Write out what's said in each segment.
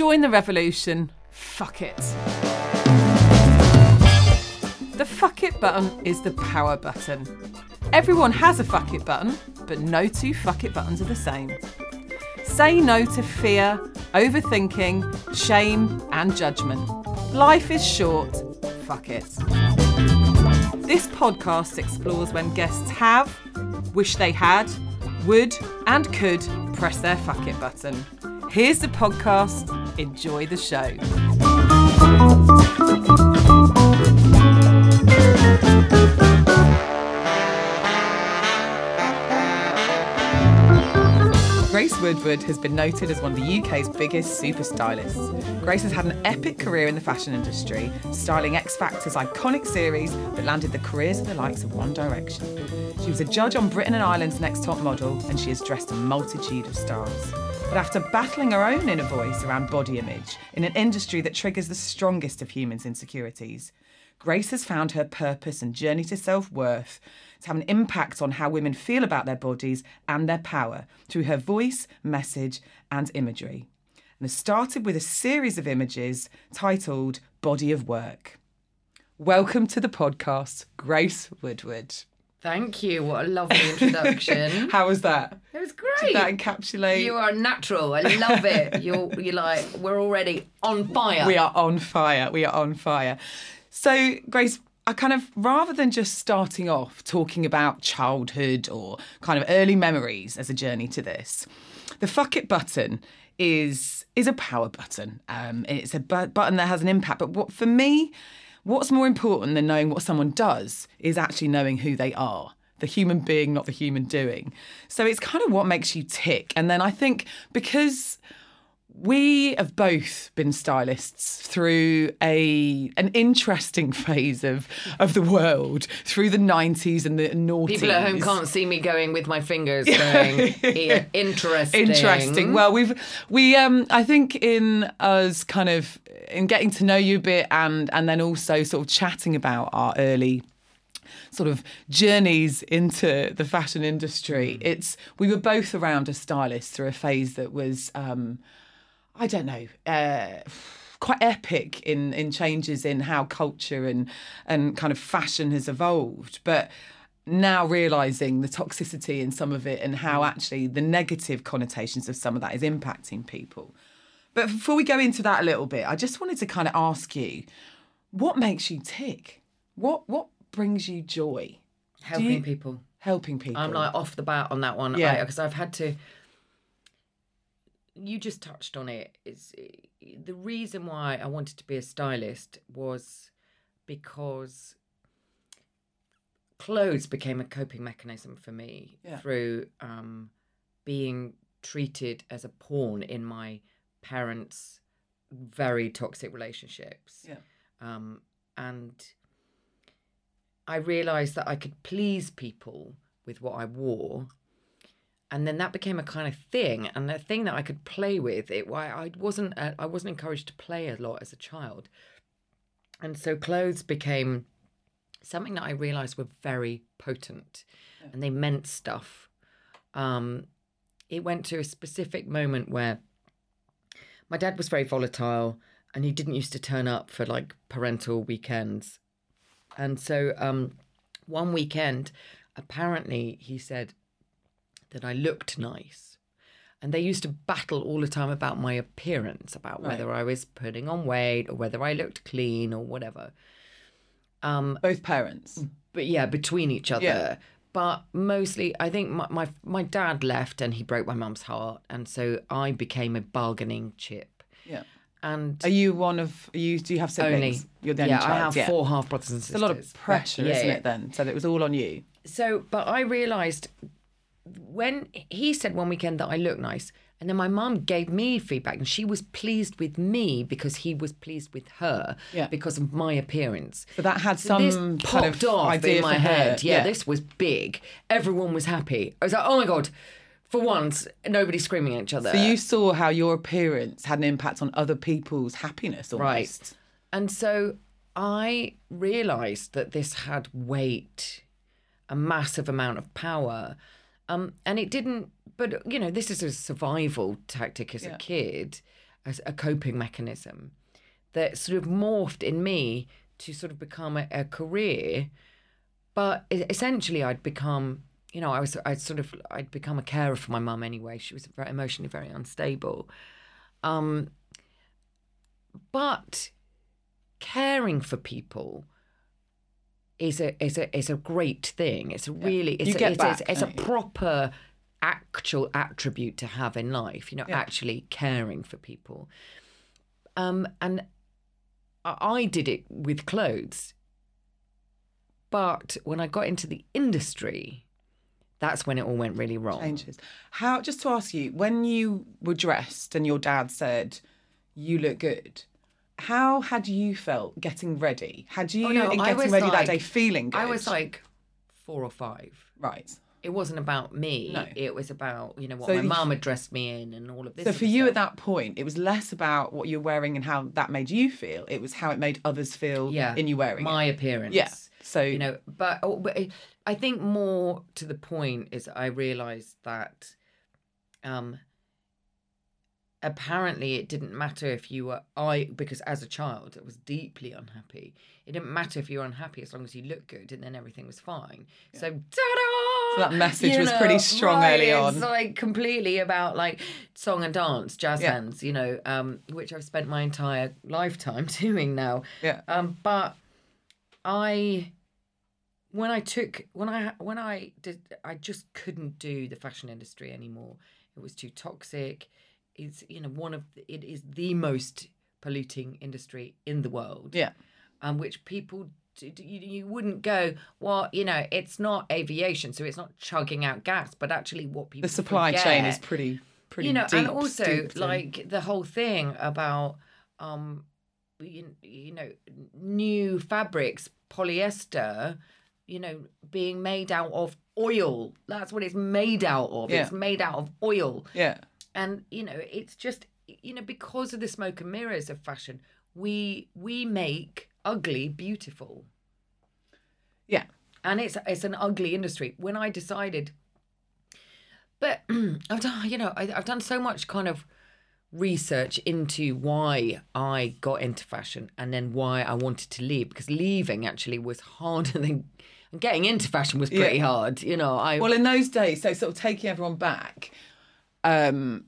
join the revolution. Fuck it. The fuck it button is the power button. Everyone has a fuck it button, but no two fuck it buttons are the same. Say no to fear, overthinking, shame, and judgment. Life is short. Fuck it. This podcast explores when guests have, wish they had, would, and could press their fuck it button. Here's the podcast. Enjoy the show. Grace Woodward has been noted as one of the UK's biggest super stylists. Grace has had an epic career in the fashion industry, styling X Factor's iconic series that landed the careers of the likes of One Direction. She was a judge on Britain and Ireland's Next Top Model, and she has dressed a multitude of stars. But after battling her own inner voice around body image in an industry that triggers the strongest of humans' insecurities, Grace has found her purpose and journey to self worth to have an impact on how women feel about their bodies and their power through her voice, message, and imagery. And has started with a series of images titled Body of Work. Welcome to the podcast, Grace Woodward. Thank you. What a lovely introduction. How was that? it was great. Did that encapsulate? You are natural. I love it. You're you're like we're already on fire. We are on fire. We are on fire. So, Grace, I kind of, rather than just starting off talking about childhood or kind of early memories as a journey to this, the fuck it button is is a power button. Um, it's a bu- button that has an impact. But what for me, what's more important than knowing what someone does is actually knowing who they are. The human being, not the human doing. So it's kind of what makes you tick. And then I think because we have both been stylists through a an interesting phase of of the world through the 90s and the noughties. People at home can't see me going with my fingers going. Interesting. Interesting. Well, we've we um I think in us kind of in getting to know you a bit and and then also sort of chatting about our early sort of journeys into the fashion industry. It's we were both around a stylist through a phase that was um I don't know, uh, quite epic in in changes in how culture and and kind of fashion has evolved, but now realizing the toxicity in some of it and how actually the negative connotations of some of that is impacting people. But before we go into that a little bit, I just wanted to kind of ask you, what makes you tick? What what brings you joy? Helping you- people. Helping people. I'm like off the bat on that one. Yeah. Because I've had to. You just touched on it. Is the reason why I wanted to be a stylist was because clothes became a coping mechanism for me Yeah. through um, being treated as a pawn in my parents' very toxic relationships. Yeah. Um, and I realized that I could please people with what I wore. And then that became a kind of thing, and a thing that I could play with. It why I wasn't uh, I wasn't encouraged to play a lot as a child, and so clothes became something that I realized were very potent, and they meant stuff. Um, it went to a specific moment where my dad was very volatile, and he didn't used to turn up for like parental weekends, and so um, one weekend, apparently he said that I looked nice. And they used to battle all the time about my appearance, about Right. whether I was putting on weight or whether I looked clean or whatever. Um, both parents. but yeah, between each other. Yeah. But mostly, I think my, my my dad left and he broke my mum's heart, and so I became a bargaining chip. Yeah. And Are you one of are you do you have siblings? only You're the only yeah, only I child. have four half brothers and It's sisters. a lot of pressure, Yeah, isn't yeah. it? Then, so it was all on you. So, but I realised when he said one weekend that I looked nice, and then my mum gave me feedback, and she was pleased with me because he was pleased with her Yeah. because of my appearance. So that had So some kind popped of off idea in my head. Yeah, this was big. Everyone was happy. I was like, oh my god, for once, nobody's screaming at each other. So you saw how your appearance had an impact on other people's happiness, almost. Right. And so I realized that this had weight, a massive amount of power. Um, and it didn't, but you know, this is a survival tactic as Yeah. a kid. as a coping mechanism that sort of morphed in me to sort of become a, a career. But essentially, I'd become, you know, I was, I'd sort of, I'd become a carer for my mum anyway. She was very emotionally very unstable. Um, but caring for people is a is a is a great thing. It's a really it's a, it's, it's, back, it's a proper actual attribute to have in life. You know, Yeah. actually caring for people. Um, and I I did it with clothes, but when I got into the industry, that's when it all went really wrong. changes. How? Just to ask you, when you were dressed and your dad said, "You look good," how had you felt getting ready? Had you Oh, no, in getting ready that day feeling good? I was like four or five. right. It wasn't about me. No. It was about you know what So my mum had dressed me in and all of this. So for you stuff. at that point, it was less about what you're wearing and how that made you feel. It was how it made others feel yeah, in you wearing my it. appearance. Yeah. So you know, but, oh, but I- I think more to the point is I realised that um apparently it didn't matter if you were I because as a child I was deeply unhappy. It didn't matter if you were unhappy as long as you looked good and then everything was fine. So ta-da! So that message You was pretty strong right, early on It's like completely about like song and dance, jazz Yeah. hands, you know, um, which I've spent my entire lifetime doing now. yeah. Um, but I, when I took when I when I did, I just couldn't do the fashion industry anymore. It was too toxic. It's you know one of the, it is the most polluting industry in the world. Yeah. Um, which people. d- d- You, wouldn't go well you know it's not aviation so it's not chugging out gas but actually what people The supply chain is pretty pretty you know deep, and also in- like the whole thing about um you, you know new fabrics polyester you know being made out of oil that's what it's made out of Yeah. it's made out of oil yeah. And you know it's just you know because of the smoke and mirrors of fashion we we make ugly beautiful Yeah. and it's it's an ugly industry when i decided but i've done you know I, i've done so much kind of research into why i got into fashion and then why i wanted to leave because leaving actually was harder than getting into fashion was pretty Yeah. hard you know i Well, in those days, so sort of taking everyone back, um,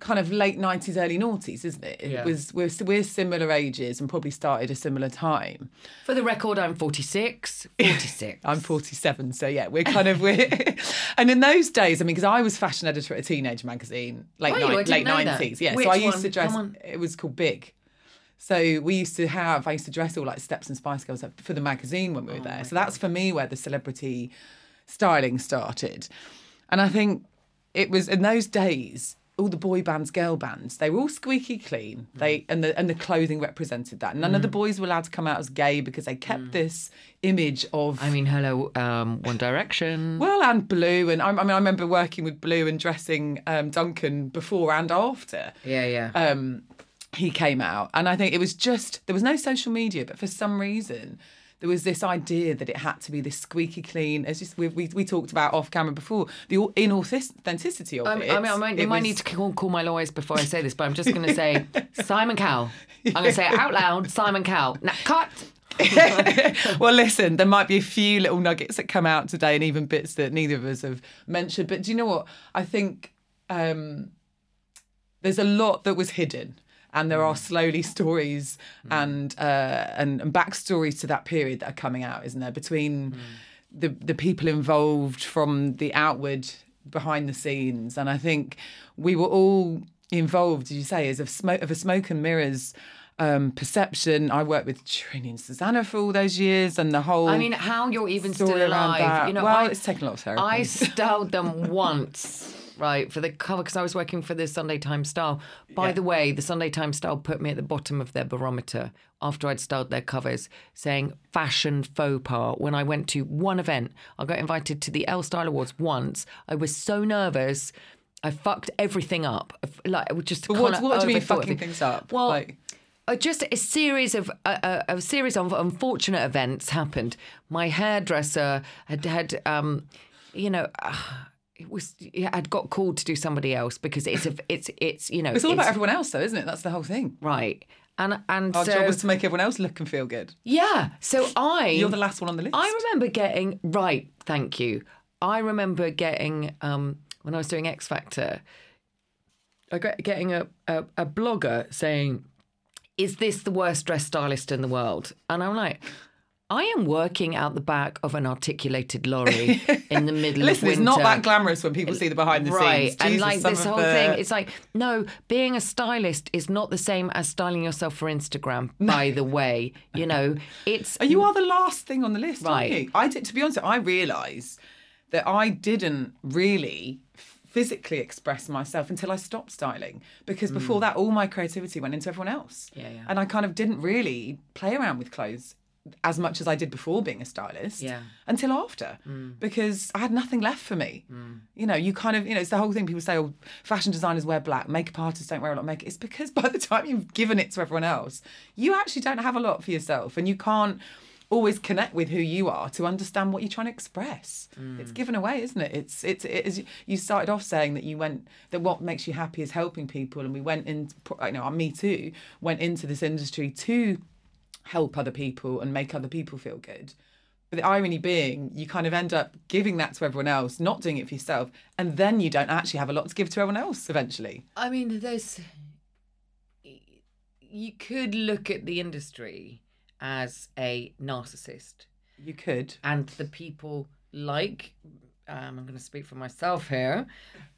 kind of late nineties, early noughties, isn't it? It Yeah. was we're we're similar ages and probably started a similar time. for the record i'm 46 46 I'm 47, so yeah, we're kind of we're. and in those days, I mean, because I was fashion editor at a teenage magazine, late Were ni- late know that. 90s. Yeah, Which so I used one? to dress. It was called Big. So we used to have. I used to dress all like Steps and Spice Girls for the magazine when we Oh were there. So that's for me where the celebrity styling started, and I think it was in those days. All the boy bands, girl bands, they were all squeaky clean. They and the and the clothing represented that. None of Mm. the boys were allowed to come out as gay because they kept this image of I mean, hello, um, One Direction. well, and Blue, and I, I mean, I remember working with Blue and dressing um, Duncan before and after yeah, yeah. um, he came out, and I think it was just there was no social media, but for some reason there was this idea that it had to be this squeaky clean. As just we we, we talked about off camera before, the inauthenticity of I mean, it. I, mean, I might, might need to call, call my lawyers before I say this, but I'm just going to say Simon Cowell. I'm going to say it out loud Simon Cowell. Now, cut. well, listen, there might be a few little nuggets that come out today, and even bits that neither of us have mentioned. But do you know what? I think um, there's a lot that was hidden, and there are slowly stories and uh, and and backstories to that period that are coming out, isn't there? Between the the people involved from the outward behind the scenes, and I think we were all involved, as you say, as of smoke of a smoke and mirrors. Um, perception. I worked with Trinny and Susannah for all those years, and the whole. I mean, how you're even still alive. You know, well, I, it's taken a lot of therapy. I styled them once, right, for the cover because I was working for the Sunday Times Style. By Yeah. the way, the Sunday Times Style put me at the bottom of their barometer after I'd styled their covers, saying fashion faux pas. When I went to one event, I got invited to the Elle Style Awards once. I was so nervous. I fucked everything up. Like, just But what, kinda what do you mean fucking things up? Well, like, uh, just a series of uh, uh, a series of unfortunate events happened. My hairdresser had had um, you know. Uh, it was yeah, I'd got called to do somebody else because it's a it's it's you know It's all about everyone else, though, isn't it? That's the whole thing. right and and Our so job was to make everyone else look and feel good. yeah so I You're the last one on the list. I remember getting right. Thank you. I remember getting um, when I was doing X Factor. I got getting a, a a blogger saying, "Is this the worst dressed stylist in the world?" And I'm like. I am working out the back of an articulated lorry in the middle Listen, of it's not that glamorous when people see the behind the right. scenes. and like this whole the- thing, it's like, no, being a stylist is not the same as styling yourself for Instagram, by the way. You know, it's You are the last thing on the list, Right. aren't you? I did. To be honest, I realise that I didn't really physically express myself until I stopped styling because before that, all my creativity went into everyone else. Mm. Yeah, yeah. And I kind of didn't really play around with clothes as much as I did before being a stylist. Yeah. Until after, mm. because I had nothing left for me. Mm. You know, you kind of, you know, it's the whole thing. People say, "Oh, fashion designers wear black, makeup artists don't wear a lot of makeup." It's because by the time you've given it to everyone else, you actually don't have a lot for yourself, and you can't always connect with who you are to understand what you're trying to express. Mm. It's given away, isn't it? It's it's it is. You started off saying that you went that what makes you happy is helping people, and we went in. You know, I me too went into this industry to help other people and make other people feel good. But the irony being, you kind of end up giving that to everyone else, not doing it for yourself, and then you don't actually have a lot to give to everyone else eventually. I mean, there's. You could look at the industry as a narcissist, You could. and the people like, um, I'm going to speak for myself here,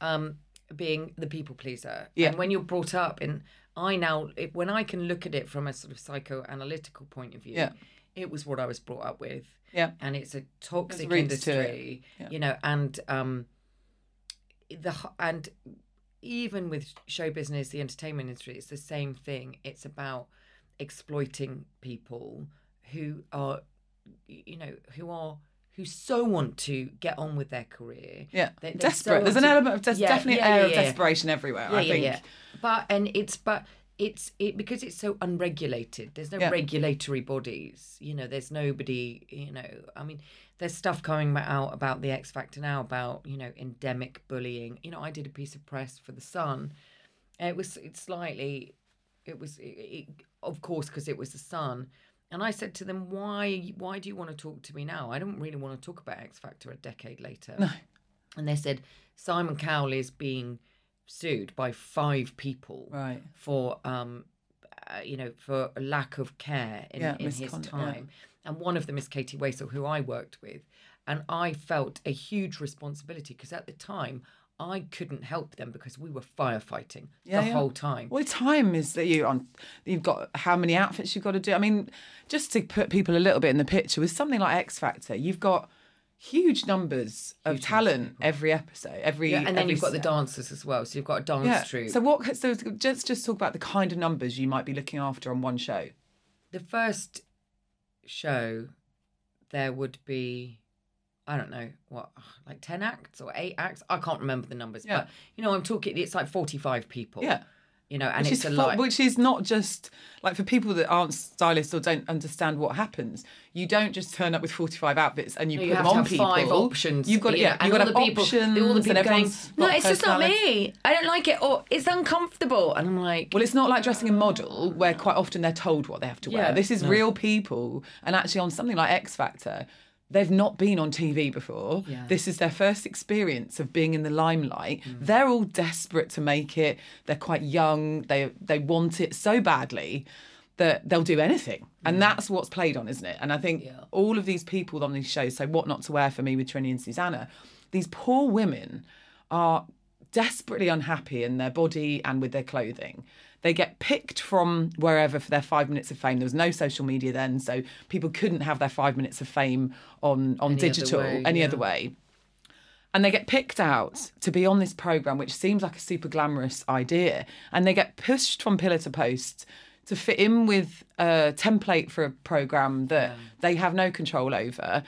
um, being the people pleaser. Yeah. And when you're brought up in, I now, if, when I can look at it from a sort of psychoanalytical point of view, Yeah. it was what I was brought up with. Yeah. And it's a toxic roots to industry, Yeah. you know, and um, the and even with show business, the entertainment industry, it's the same thing. It's about exploiting people who are, you know, who are who so want to get on with their career. Yeah. They- Desperate. so There's an to- element of des- Yeah, definitely yeah, an air yeah, of desperation everywhere. I think. yeah. But and it's but it's it because it's so unregulated. There's no regulatory bodies. You know, there's nobody. You know, I mean, there's stuff coming out about the X Factor now about you know endemic bullying. You know, I did a piece of press for the Sun. It was it's slightly, it was it, it, of course because it was the Sun. And I said to them, "Why? Why do you want to talk to me now? I don't really want to talk about X Factor a decade later." No. And they said Simon Cowell is being sued by five people Right. for um uh, you know for a lack of care in, Yeah, in his misconduct, yeah. time and one of them is Katie Waissel who I worked with and I felt a huge responsibility because at the time I couldn't help them because we were firefighting Yeah, the yeah. whole time What time is that you on? You've got how many outfits you've got to do. I mean, just to put people a little bit in the picture, with something like X Factor, you've got huge numbers of talent every episode. Every yeah, and then every you've got the dancers as well so you've got a dance Yeah. troupe So what? So just just talk about the kind of numbers you might be looking after on one show. the first show there would be I don't know what like 10 acts or 8 acts I can't remember the numbers Yeah. but you know I'm talking it's like 45 people Yeah. you know and which it's is a lot which is not just like for people that aren't stylists or don't understand what happens. You don't just turn up with forty-five outfits and you No, put you them on have people. five options. You've got to, you know, yeah, you've got to all have people, options. all the people going, no, it's just not me. I don't like it, or it's uncomfortable. And I'm like, Well, it's not like dressing a model where quite often they're told what they have to wear. Yeah, this is no. real people, and actually on something like X Factor, they've not been on TV before. Yeah. Mm. This is their first experience of being in the limelight. They're all desperate to make it. They're quite young. They they want it so badly that they'll do anything. And that's what's played on, isn't it? And I think Mm. Yeah. all of these people on these shows, so what not to wear for me with Trinny and Susannah, these poor women are desperately unhappy in their body and with their clothing. They get picked from wherever for their five minutes of fame. There was no social media then, so people couldn't have their five minutes of fame on on Any other digital way, any yeah. other way. And they get picked out to be on this program, which seems like a super glamorous idea. And they get pushed from pillar to post to fit in with a template for a program that they have no control over.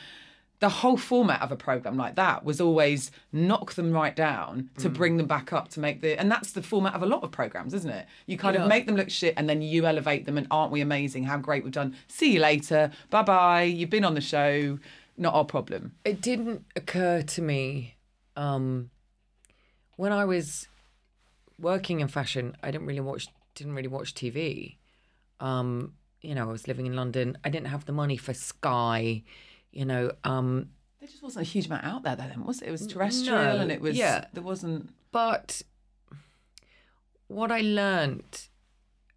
The whole format of a program like that was always knock them right down to bring them back up to make the, and that's the format of a lot of programs, isn't it? You kind Yeah. of make them look shit and then you elevate them and aren't we amazing? How great we've done. See you later. Bye bye. You've been on the show. Not our problem. it didn't occur to me um, when I was working in fashion, I didn't really watch didn't really watch TV. Um, you know, I was living in London. I didn't have the money for Sky. You know, um, There just wasn't a huge amount out there then, was it? It was terrestrial No, and it was yeah. there wasn't but what I learned,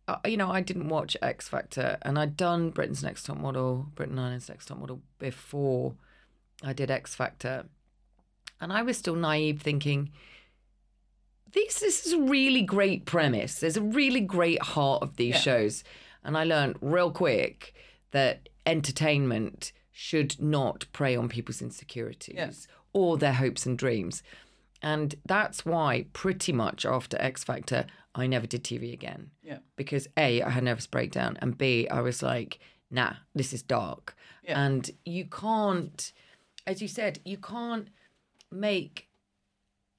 uh, you know, I didn't watch X Factor, and I'd done Britain's Next Top Model, Britain Island's Next Top Model before I did X Factor, and I was still naive, thinking. This, this is a really great premise. There's a really great heart of these Yeah. shows. And I learned real quick that entertainment should not prey on people's insecurities or their hopes and dreams. And that's why, pretty much after X Factor, I never did TV again. Yeah. Because A, I had a nervous breakdown, and B, I was like, nah, this is dark. Yeah. And you can't, as you said, you can't make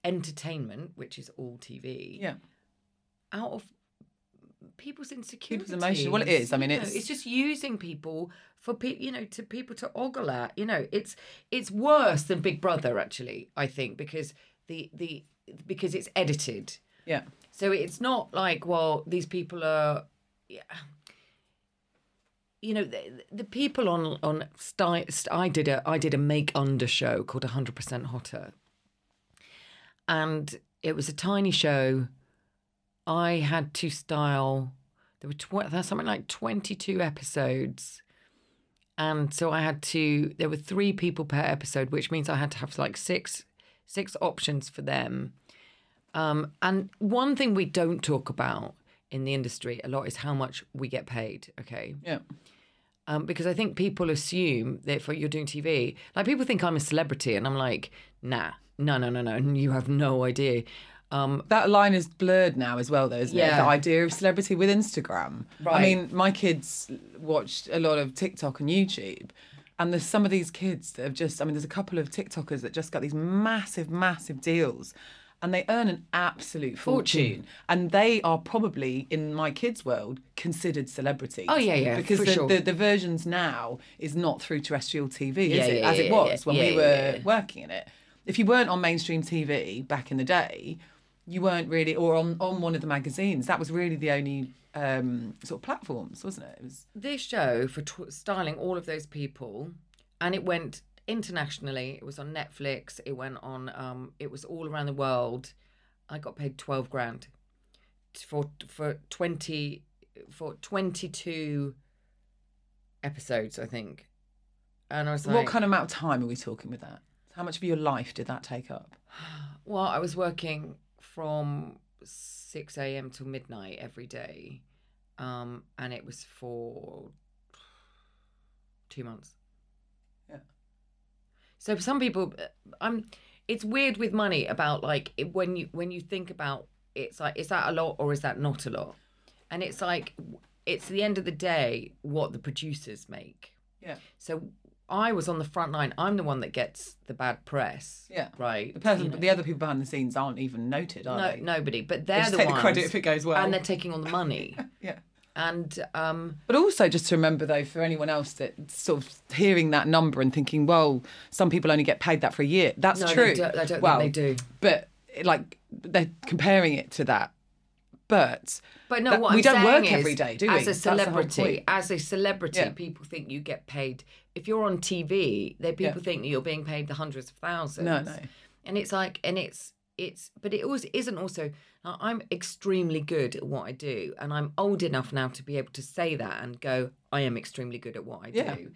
entertainment, which is all TV, yeah. out of people's insecurities. emotion. Well, it is. I mean, You know, it's- it's just using people for people, you know, to people to ogle at. You know, it's it's worse than Big Brother actually. I think because the the because it's edited. Yeah. So it's not like, well, these people are, yeah. you know, the, the people on on Sty, I did a I did a make under show called hundred percent hotter, and it was a tiny show. I had to style. There were tw- there's something like twenty two episodes, and so I had to. There were three people per episode, which means I had to have like six six options for them. Um, and one thing we don't talk about in the industry a lot is how much we get paid. Okay, Yeah. um, because I think people assume that if you're doing TV, like people think I'm a celebrity, and I'm like, nah, no, no, no, no, you have no idea. Um, That line is blurred now as well, though, isn't it? Yeah. The idea of celebrity with Instagram. I mean, my kids watched a lot of TikTok and YouTube, and there's some of these kids that have just, I mean, there's a couple of TikTokers that just got these massive, massive deals. And they earn an absolute fortune. Fortune. And they are probably, in my kids' world, considered celebrities. Oh, yeah, yeah, Because for the, sure. the, the versions now is not through terrestrial TV, is it? yeah, As it was yeah, when we were yeah, yeah. working in it. If you weren't on mainstream TV back in the day, you weren't really, or on, on one of the magazines. That was really the only um, sort of platforms, wasn't it? It was this show for tw- styling all of those people, and it went internationally. It was on Netflix. It went on. Um, it was all around the world. I got paid twelve grand for for twenty for twenty two episodes, I think. And I was like, what kind of amount of time are we talking with that? How much of your life did that take up? Well, I was working from 6 a.m. till midnight every day. Um, and it was for two months. Yeah. So for some people, uh, I'm. It's weird with money about like it, when you when you think about it's like is that a lot or is that not a lot, and it's like it's the end of the day what the producers make. Yeah. So I was on the front line. I'm the one that gets the bad press. Yeah. Right. The person, you know. the other people behind the scenes aren't even noted, are No, they? nobody. But They they're just the take ones, the credit if it goes well. and they're taking on the money. yeah. and um, But also, just to remember though, for anyone else that sort of hearing that number and thinking, well, some people only get paid that for a year. That's no, true. They don't, I don't well, think they do. But like they're comparing it to that. But But no, that- what we I'm don't saying work is, every day, do we? As a That's the whole celebrity, as a celebrity, Yeah. people think you get paid. If you're on TV, they people Yeah. think that you're being paid the hundreds of thousands. No, no. And it's like, and it's it's, but it always isn't. Also, I'm extremely good at what I do, and I'm old enough now to be able to say that and go, I am extremely good at what I Yeah. do.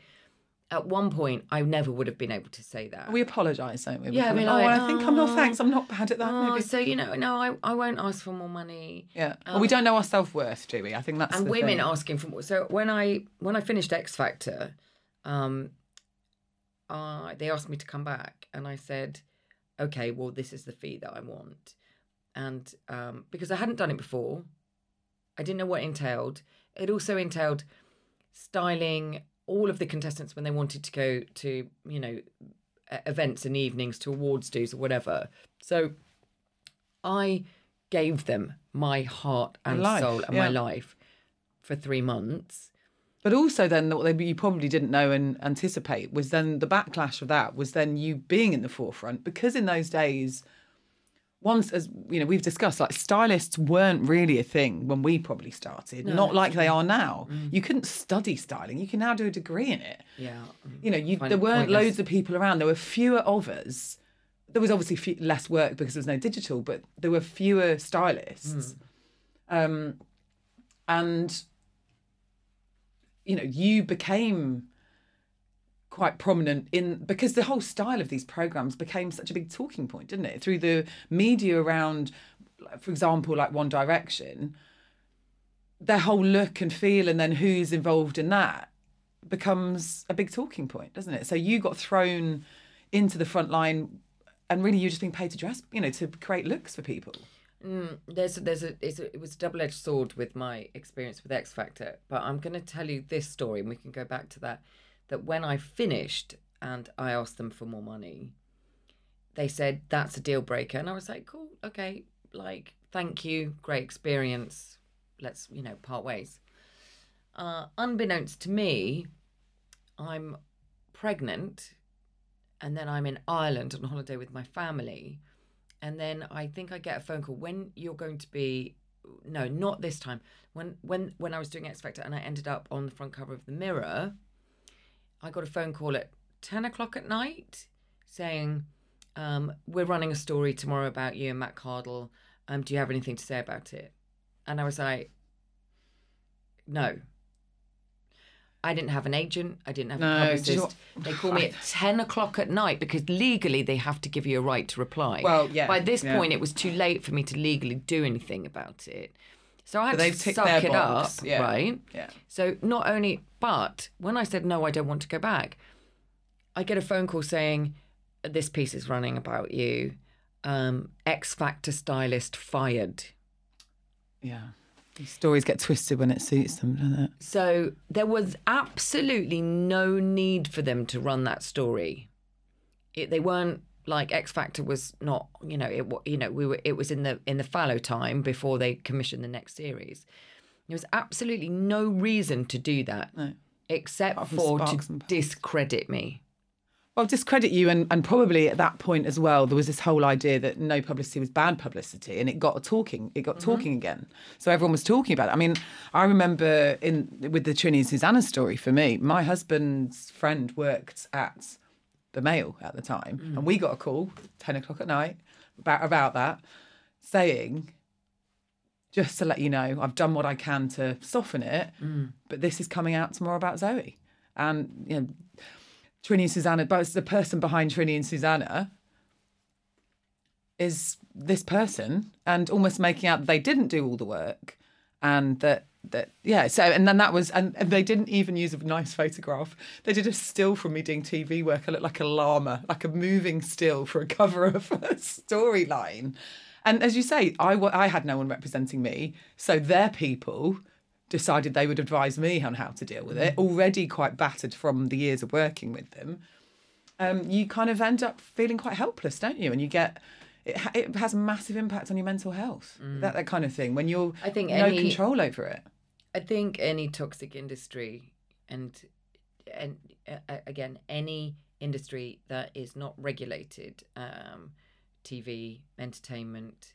At one point, I never would have been able to say that. We apologise, don't we? We Yeah, kind we're of, oh, like, I think I'm not. "Oh, Thanks, I'm not bad at that. Oh, maybe. so you know, no, I, I won't ask for more money. Yeah. well, um, we don't know our self worth, do we? I think that's and women thing. asking for more. So when I when I finished X Factor, um, uh, they asked me to come back, and I said, "Okay, well, this is the fee that I want," and um, because I hadn't done it before, I didn't know what it entailed. It also entailed styling all of the contestants when they wanted to go to you know events and evenings to awards dues or whatever. So I gave them my heart and life, soul and my life for three months. But also, then what they, you probably didn't know and anticipate was then the backlash of that was then you being in the forefront. Because in those days, once as you know we've discussed like stylists weren't really a thing when we probably started not like they are now. Mm. you couldn't study styling. You can now do a degree in it. Yeah. you know you, there weren't pointless. loads of people around. There were fewer of us. There was obviously few, less work because there was no digital but there were fewer stylists. Um and you know you became quite prominent in because the whole style of these programs became such a big talking point didn't it? Through the media around for example like one direction their whole look and feel and then who's involved in that becomes a big talking point doesn't it? So you got thrown into the front line and really you're just being paid to dress you know to create looks for people Mm, there's there's a, it's a it was a double edged sword with my experience with X Factor, but I'm going to tell you this story, and we can go back to that. That when I finished and I asked them for more money, they said that's a deal breaker, and I was like, cool, okay, like thank you, great experience, let's you know part ways. Uh, unbeknownst to me, I'm pregnant, and then I'm in Ireland on holiday with my family and then I think I get a phone call when you're going to be no not this time. When when when I was doing X Factor and I ended up on the front cover of the Mirror I got a phone call at 10 o'clock at night saying um, we're running a story tomorrow about you and Matt Cardle. Um, do you have anything to say about it? And I was like no I didn't have an agent. I didn't have No, a publicist. They call me at 10 o'clock at night because legally they have to give you a right to reply. Well, yeah, By this yeah. point, it was too late for me to legally do anything about it. So I had to suck it box, up, yeah. right? yeah So not only, but when I said no, I don't want to go back, I get a phone call saying this piece is running about you. Um, X Factor stylist fired. yeah these stories get twisted when it suits them doesn't it So there was absolutely no need for them to run that story. It, they weren't like X Factor was not, you know, it you know we were it was in the in the fallow time before they commissioned the next series. There was absolutely no reason to do that No. except Apart for to discredit me. Well, discredit you, and, and probably at that point as well, there was this whole idea that no publicity was bad publicity, and it got talking. It got Mm-hmm. talking again, so everyone was talking about it. I mean, I remember in with the Trinny and Susannah story for me, my husband's friend worked at the Mail at the time, Mm. and we got a call ten o'clock at night about about that, saying. Just to let you know, I've done what I can to soften it, Mm. but this is coming out tomorrow about Zoe. And you know, Trinny and Susannah, but the person behind Trinny and Susannah is this person, and almost making out that they didn't do all the work, and that that yeah. So and then that was, and, and they didn't even use a nice photograph. They did a still from me doing TV work. I looked like a llama, like a moving still for a cover of a storyline. And as you say, I I had no one representing me, so their people decided they would advise me on how to deal with it. Already quite battered from the years of working with them, um, you kind of end up feeling quite helpless, don't you? And you get it. ha- It has a massive impact on your mental health. That that kind of thing when you're I think no any- control over it. I think any toxic industry and and uh, again any industry that is not regulated, um, TV, entertainment,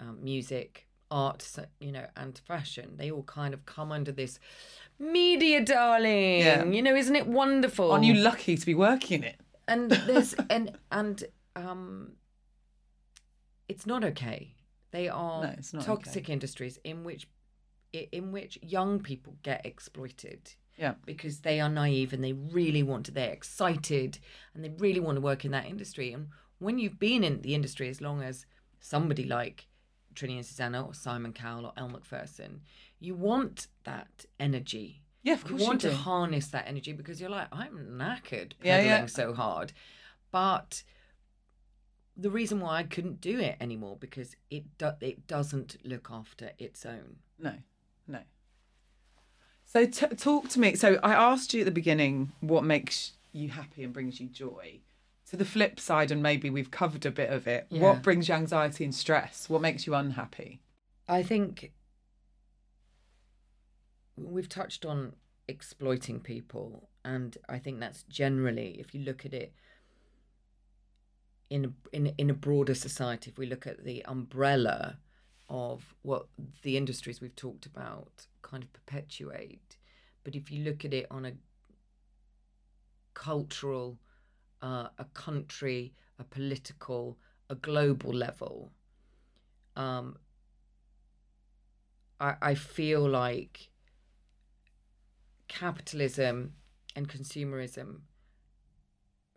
um, music, art, you know, and fashion, they all kind of come under this media, darling. Yeah. You know, isn't it wonderful? Aren't you lucky to be working in it? and there's and and um it's not okay they are No, toxic industries in which in which young people get exploited Yeah. because they are naive and they really want to they're excited and they really want to work in that industry and when you've been in the industry as long as somebody like Trinny and Susannah or Simon Cowell or Elle Macpherson. you want that energy Yeah, of you course you, want do. to harness that energy because you're like, I'm knackered Yeah, pedaling yeah. so hard. But the reason why I couldn't do it anymore because it do- it doesn't look after its own. No, no. So t- talk to me. So I asked you at the beginning what makes you happy and brings you joy. To the flip side, and maybe we've covered a bit of it. Yeah. What brings you anxiety and stress? What makes you unhappy? I think we've touched on exploiting people, and I think that's generally, if you look at it, in in in a broader society, if we look at the umbrella of what the industries we've talked about kind of perpetuate, but if you look at it on a cultural, uh, a country, a political, a global level, um, I, I feel like capitalism and consumerism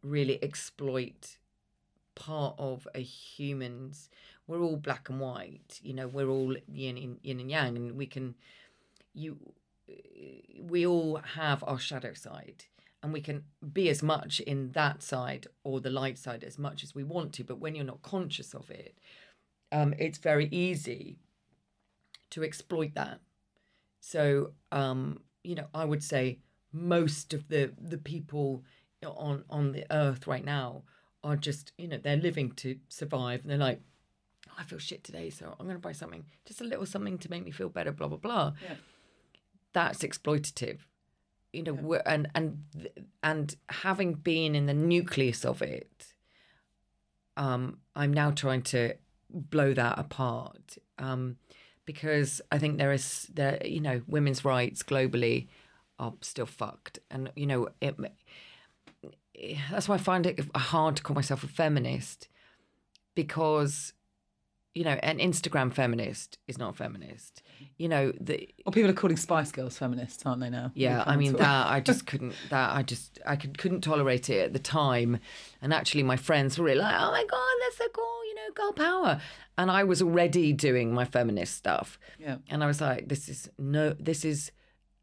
really exploit part of a human's. We're all black and white you know we're all yin, yin and yang and we can you we all have our shadow side and we can be as much in that side or the light side as much as we want to but when you're not conscious of it um, it's very easy to exploit that. So um, you know i would say most of the the people on on the earth right now are just you know they're living to survive and they're like oh, i feel shit today so i'm going to buy something just a little something to make me feel better blah blah blah. Yeah. that's exploitative you know and and and having been in the nucleus of it um i'm now trying to blow that apart um because i think there is there you know women's rights globally are still fucked. And you know it that's why I find it hard to call myself a feminist because you know an Instagram feminist is not a feminist. You know the Well, people are calling Spice Girls feminists, aren't they now? yeah, I mean that I just couldn't that I just I could, couldn't tolerate it at the time, and actually my friends were really like, oh my god, that's so cool, you know, girl power, and I was already doing my feminist stuff, Yeah. and I was like, this is no, this is,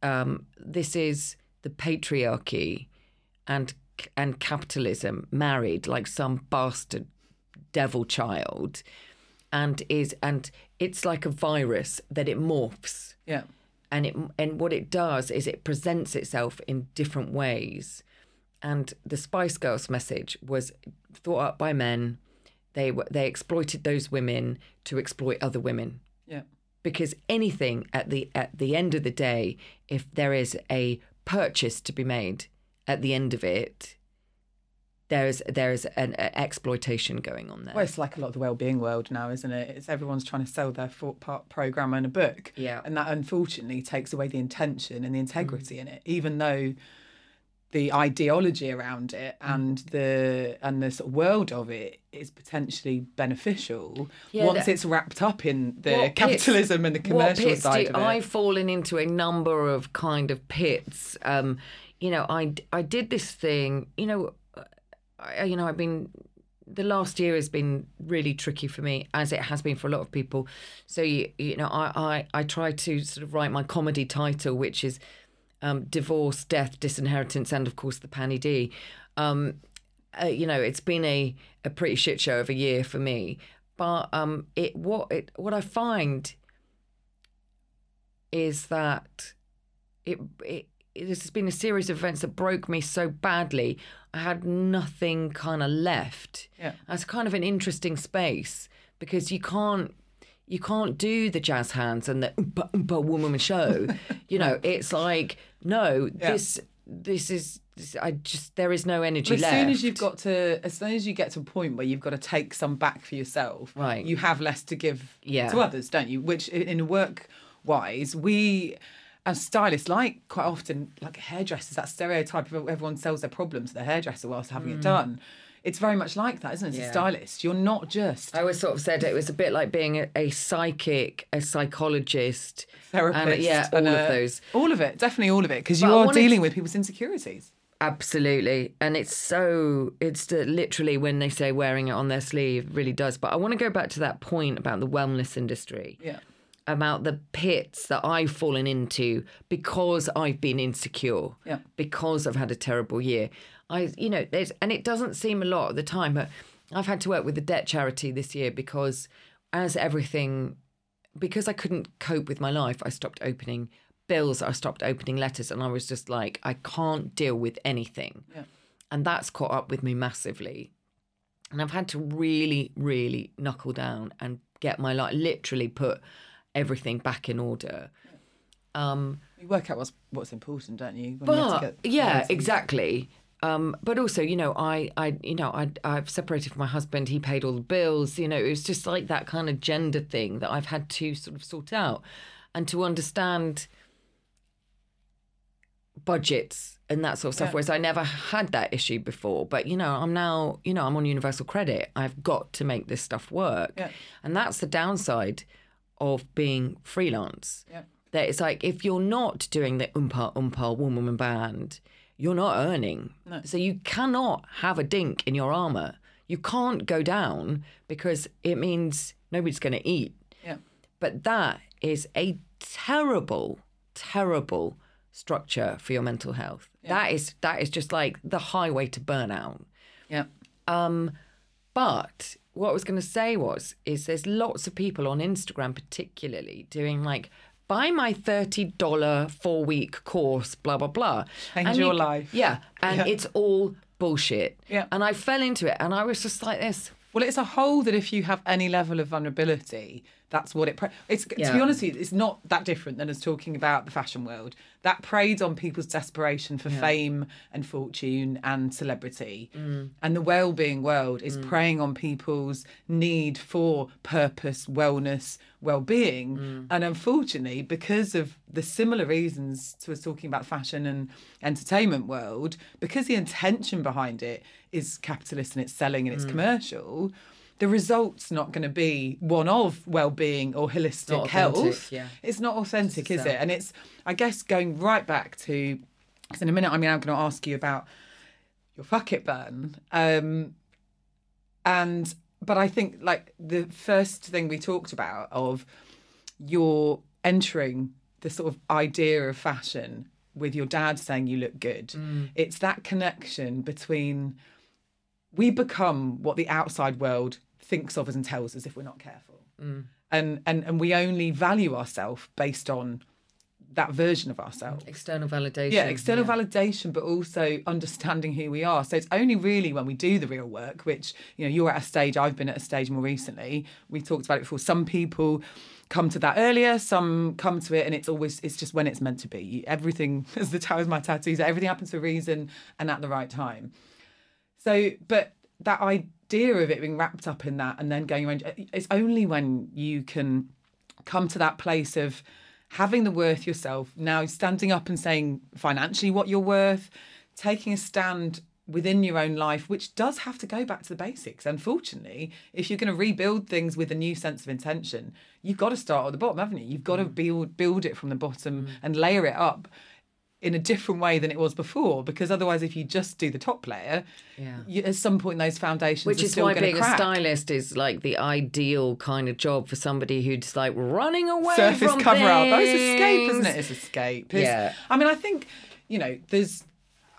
um, this is the patriarchy, and and capitalism married like some bastard devil child, and is and it's like a virus that it morphs Yeah. and it and what it does is it presents itself in different ways and the spice girls message was thought up by men they were they exploited those women to exploit other women Yeah. because anything at the at the end of the day if there is a purchase to be made at the end of it there's there's an a exploitation going on there Well, it's like a lot of the well-being world now, isn't it? It's everyone's trying to sell their four-part program and a book, Yeah. and that unfortunately takes away the intention and the integrity Mm. in it. Even though the ideology around it Mm. and the and the sort of world of it is potentially beneficial, Yeah, once that- it's wrapped up in the What pits- capitalism and the commercial side do, of it. I've fallen into a number of kind of pits. Um, you know, I I did this thing. You know, I, you know, I've been the last year has been really tricky for me, as it has been for a lot of people. So you you know, I I, I try to sort of write my comedy title, which is um, divorce, death, disinheritance, and of course the Panny D. Um, uh, you know, it's been a, a pretty shit show of a year for me. But um, it what it what I find is that it it this has been a series of events that broke me so badly. I had nothing kind of left. Yeah. That's kind of an interesting space because you can't you can't do the jazz hands and the oompa oompa woman show. you know, it's like no, Yeah. this this is I just there is no energy as left. soon as you've got to, as soon as you get to a point where you've got to take some back for yourself, Right. You have less to give Yeah. to others, don't you? Which, in in work wise, we as stylists like quite often like hairdressers. That stereotype of everyone sells their problems to the hairdresser whilst having it done. It's very much like that, isn't it? Mm. Yeah. a stylist, you're not just I always sort of said it was a bit like being a, a psychic, a psychologist, therapist. and yeah, all and of those. all of it, definitely all of it, because you But are dealing to- with people's insecurities. Absolutely. And it's so, it's the, literally when they say wearing it on their sleeve, really does. But I want to go back to that point about the wellness industry, Yeah, about the pits that I've fallen into because I've been insecure, Yeah. because I've had a terrible year. I, you know, there's, and it doesn't seem a lot at the time, but I've had to work with the debt charity this year because as everything, because I couldn't cope with my life, I stopped opening bills, I stopped opening letters, and I was just like, I can't deal with anything. Yeah. And that's caught up with me massively. And I've had to really, really knuckle down and get my life, literally put everything back in order. Um, you work out what's what's important, don't you? When you have to but get yeah, exactly. um, but also, you know, I, I, you know, I, I've separated from my husband. He paid all the bills. You know, it was just like that kind of gender thing that I've had to sort of sort out, and to understand budgets and that sort of stuff. Yeah. Whereas I never had that issue before. But you know, I'm now, you know, I'm on universal credit. I've got to make this stuff work, Yeah. and that's the downside of being freelance. Yeah. That it's like if you're not doing the umpa umpa woman woman band, you're not earning. No. So you cannot have a dink in your armor. You can't go down because it means nobody's going to eat. Yeah. But that is a terrible, terrible structure for your mental health. That is that is just like the highway to burnout. Yeah. Um, but what I was going to say was, is there's lots of people on Instagram, particularly doing like, buy my thirty dollar four week course, blah blah blah. Change And your you- life. Yeah, and Yeah. it's all bullshit. Yeah. and I fell into it, and I was just like this. Well, it's a hole that if you have any level of vulnerability, that's what it. Pre- it's to be Yeah. honest with you, it's not that different than us talking about the fashion world. That preyed on people's desperation for fame and fortune and celebrity, Mm. and the well-being world is preying on people's need for purpose, wellness, well-being, Mm. and unfortunately, because of the similar reasons to us talking about fashion and entertainment world, because the intention behind it is capitalist and it's selling and it's Mm. commercial the result's not going to be one of well-being or holistic health. yeah. It's not authentic, is it? And it's, I guess, going right back to, because in a minute, I mean, I'm going to ask you about your fuck it burn. Um, and, but I think like the first thing we talked about of your entering the sort of idea of fashion with your dad saying you look good. It's that connection between we become what the outside world thinks of us and tells us if we're not careful. Mm. And, and and we only value ourselves based on that version of ourselves. External validation. Yeah, external validation, but also understanding who we are. So it's only really when we do the real work, which you know you're at a stage. I've been at a stage more recently. We talked about it before. Some people come to that earlier. Some come to it, and it's always it's just when it's meant to be. Everything, as the towers my tattoos, everything happens for a reason and at the right time. So, but that idea of it being wrapped up in that and then going around, uh, it's only when you can come to that place of having the worth yourself, now standing up and saying financially what you're worth, taking a stand within your own life, which does have to go back to the basics. Unfortunately, if you're going to rebuild things with a new sense of intention, you've got to start at the bottom, haven't you? You've got to mm. build build it from the bottom mm. and layer it up in a different way than it was before. Because otherwise, if you just do the top layer, Yeah. you, at some point those foundations Which is why being a stylist is like the ideal kind of job for somebody who's like running away surface from cover up. Oh, it's escape, isn't it? It's escape. It's- Yeah. I mean, I think you know, there's.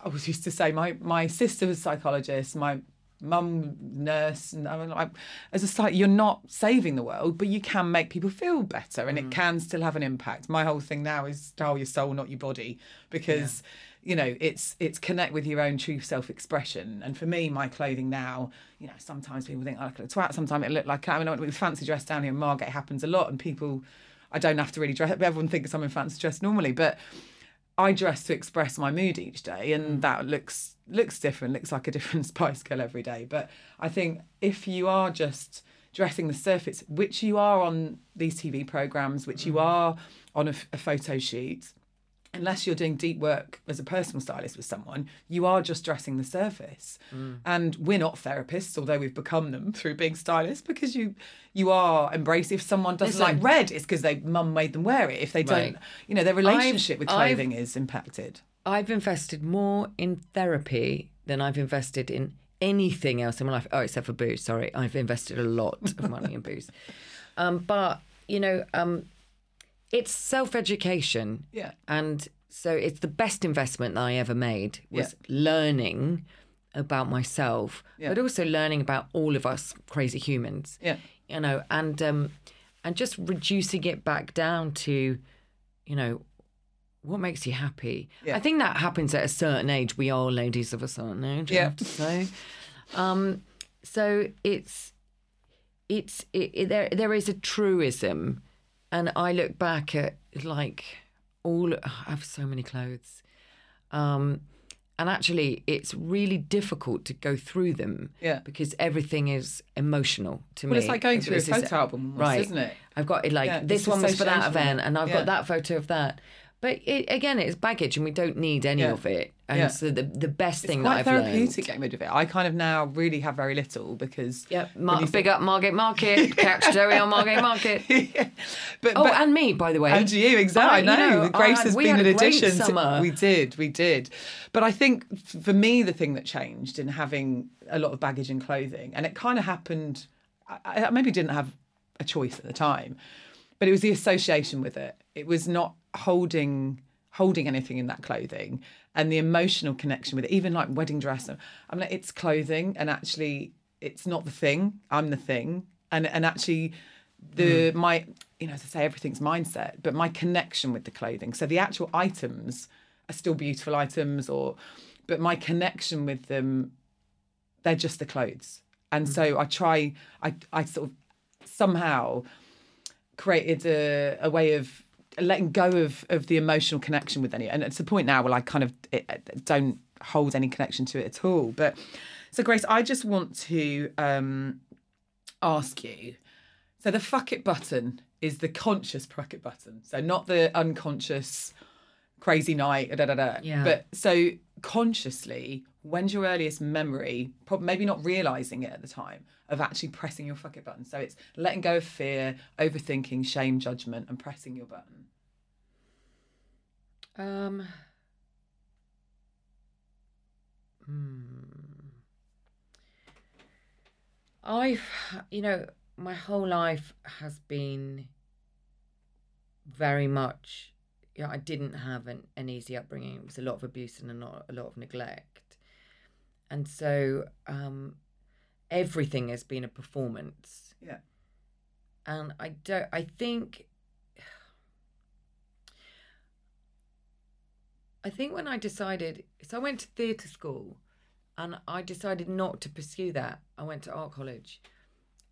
I was used to say my my sister was a psychologist. My mum nurse and I mean, like, as a site you're not saving the world but you can make people feel better and Mm. it can still have an impact. My whole thing now is style your soul not your body because you know it's it's connect with your own true self-expression. And for me my clothing now you know sometimes people think I look like a twat. Sometimes it look like I mean with fancy dress down here in Margate happens a lot and people I don't have to really dress everyone thinks I'm in fancy dress normally but I dress to express my mood each day, and mm. that looks looks different. Looks like a different Spice Girl every day. But I think if you are just dressing the surface, which you are on these TV programs, which you mm. are on a photo shoot, unless you're doing deep work as a personal stylist with someone, you are just dressing the surface. And we're not therapists, although we've become them through being stylists, because you you are embraced. If someone doesn't Listen. like red, it's because they mum made them wear it. If they Right. don't, you know, their relationship with I've- clothing is impacted. I've invested more in therapy than I've invested in anything else in my life. Oh, except for booze. Sorry, I've invested a lot of money in booze. Um, but you know, um, it's self-education. Yeah. And so it's the best investment that I ever made was Yeah. learning about myself, Yeah. but also learning about all of us crazy humans. Yeah. You know, and um, and just reducing it back down to, you know, what makes you happy. Yeah. I think that happens at a certain age. We are ladies of a certain age, I Yeah. have to say. Um, so it's it's it, it, there there is a truism, and I look back at like all I have so many clothes, um, and actually it's really difficult to go through them Yeah. because everything is emotional to me Well, it's like going through a This is- photo album, almost, right. isn't it? i've got it like Yeah, this one was for that event and i've Yeah. got that photo of that. But it, again it's baggage and we don't need any of it and Yeah. so the, the best thing Quite that i've therapeutic learned getting rid of it. I kind of now really have very little because yeah, Mar- big up Margate Market. Catch Joey on Margate Market. but, Oh, but and me, by the way. and you exactly. I you know, know, Grace I- has we been had an addition. To, we did, we did. But I think for me, the thing that changed in having a lot of baggage and clothing, and it kind of happened. I, I maybe didn't have a choice at the time, but it was the association with it. It was not holding holding anything in that clothing and the emotional connection with it even like wedding dress. I'm like it's clothing and actually it's not the thing. I'm the thing. And and actually the mm-hmm. my you know as i say everything's mindset but my connection with the clothing. So the actual items are still beautiful items or but my connection with them they're just the clothes. And so mm-hmm. i try i i sort of somehow created a, a way of letting go of, of the emotional connection with any and it's the point now where i kind of don't hold any connection to it at all but so grace i just want to um ask you so the fuck it button is the conscious fuck it button so not the unconscious crazy night da, da, da. Yeah. but so consciously when's your earliest memory probably maybe not realizing it at the time of actually pressing your fuck it button so it's letting go of fear overthinking shame judgment and pressing your button Um. Hmm. I've, you know, my whole life has been very much, you know, I didn't have an, an easy upbringing. It was a lot of abuse and a lot, a lot of neglect. And so um, everything has been a performance. yeah And I don't, I think, I think when I decided, so I went to theatre school and I decided not to pursue that. I went to art college.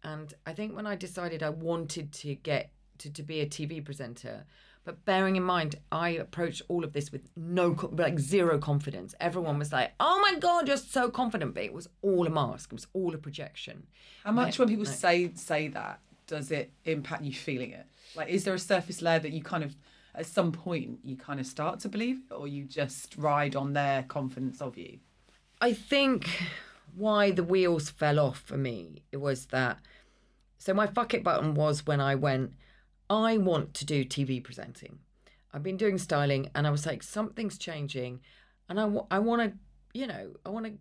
And I think when I decided I wanted to get to, to be a TV presenter, but bearing in mind, I approached all of this with no, like zero confidence. Everyone was like, oh my God, you're so confident. But it was all a mask, it was all a projection. how much Right, when people right. say say that does it impact you feeling it like is there a surface layer that you kind of at some point you kind of start to believe it or you just ride on their confidence of you I think why the wheels fell off for me it was that so my fuck it button was when I went I want to do TV presenting. I've been doing styling and I was like something's changing and I want to you know I want to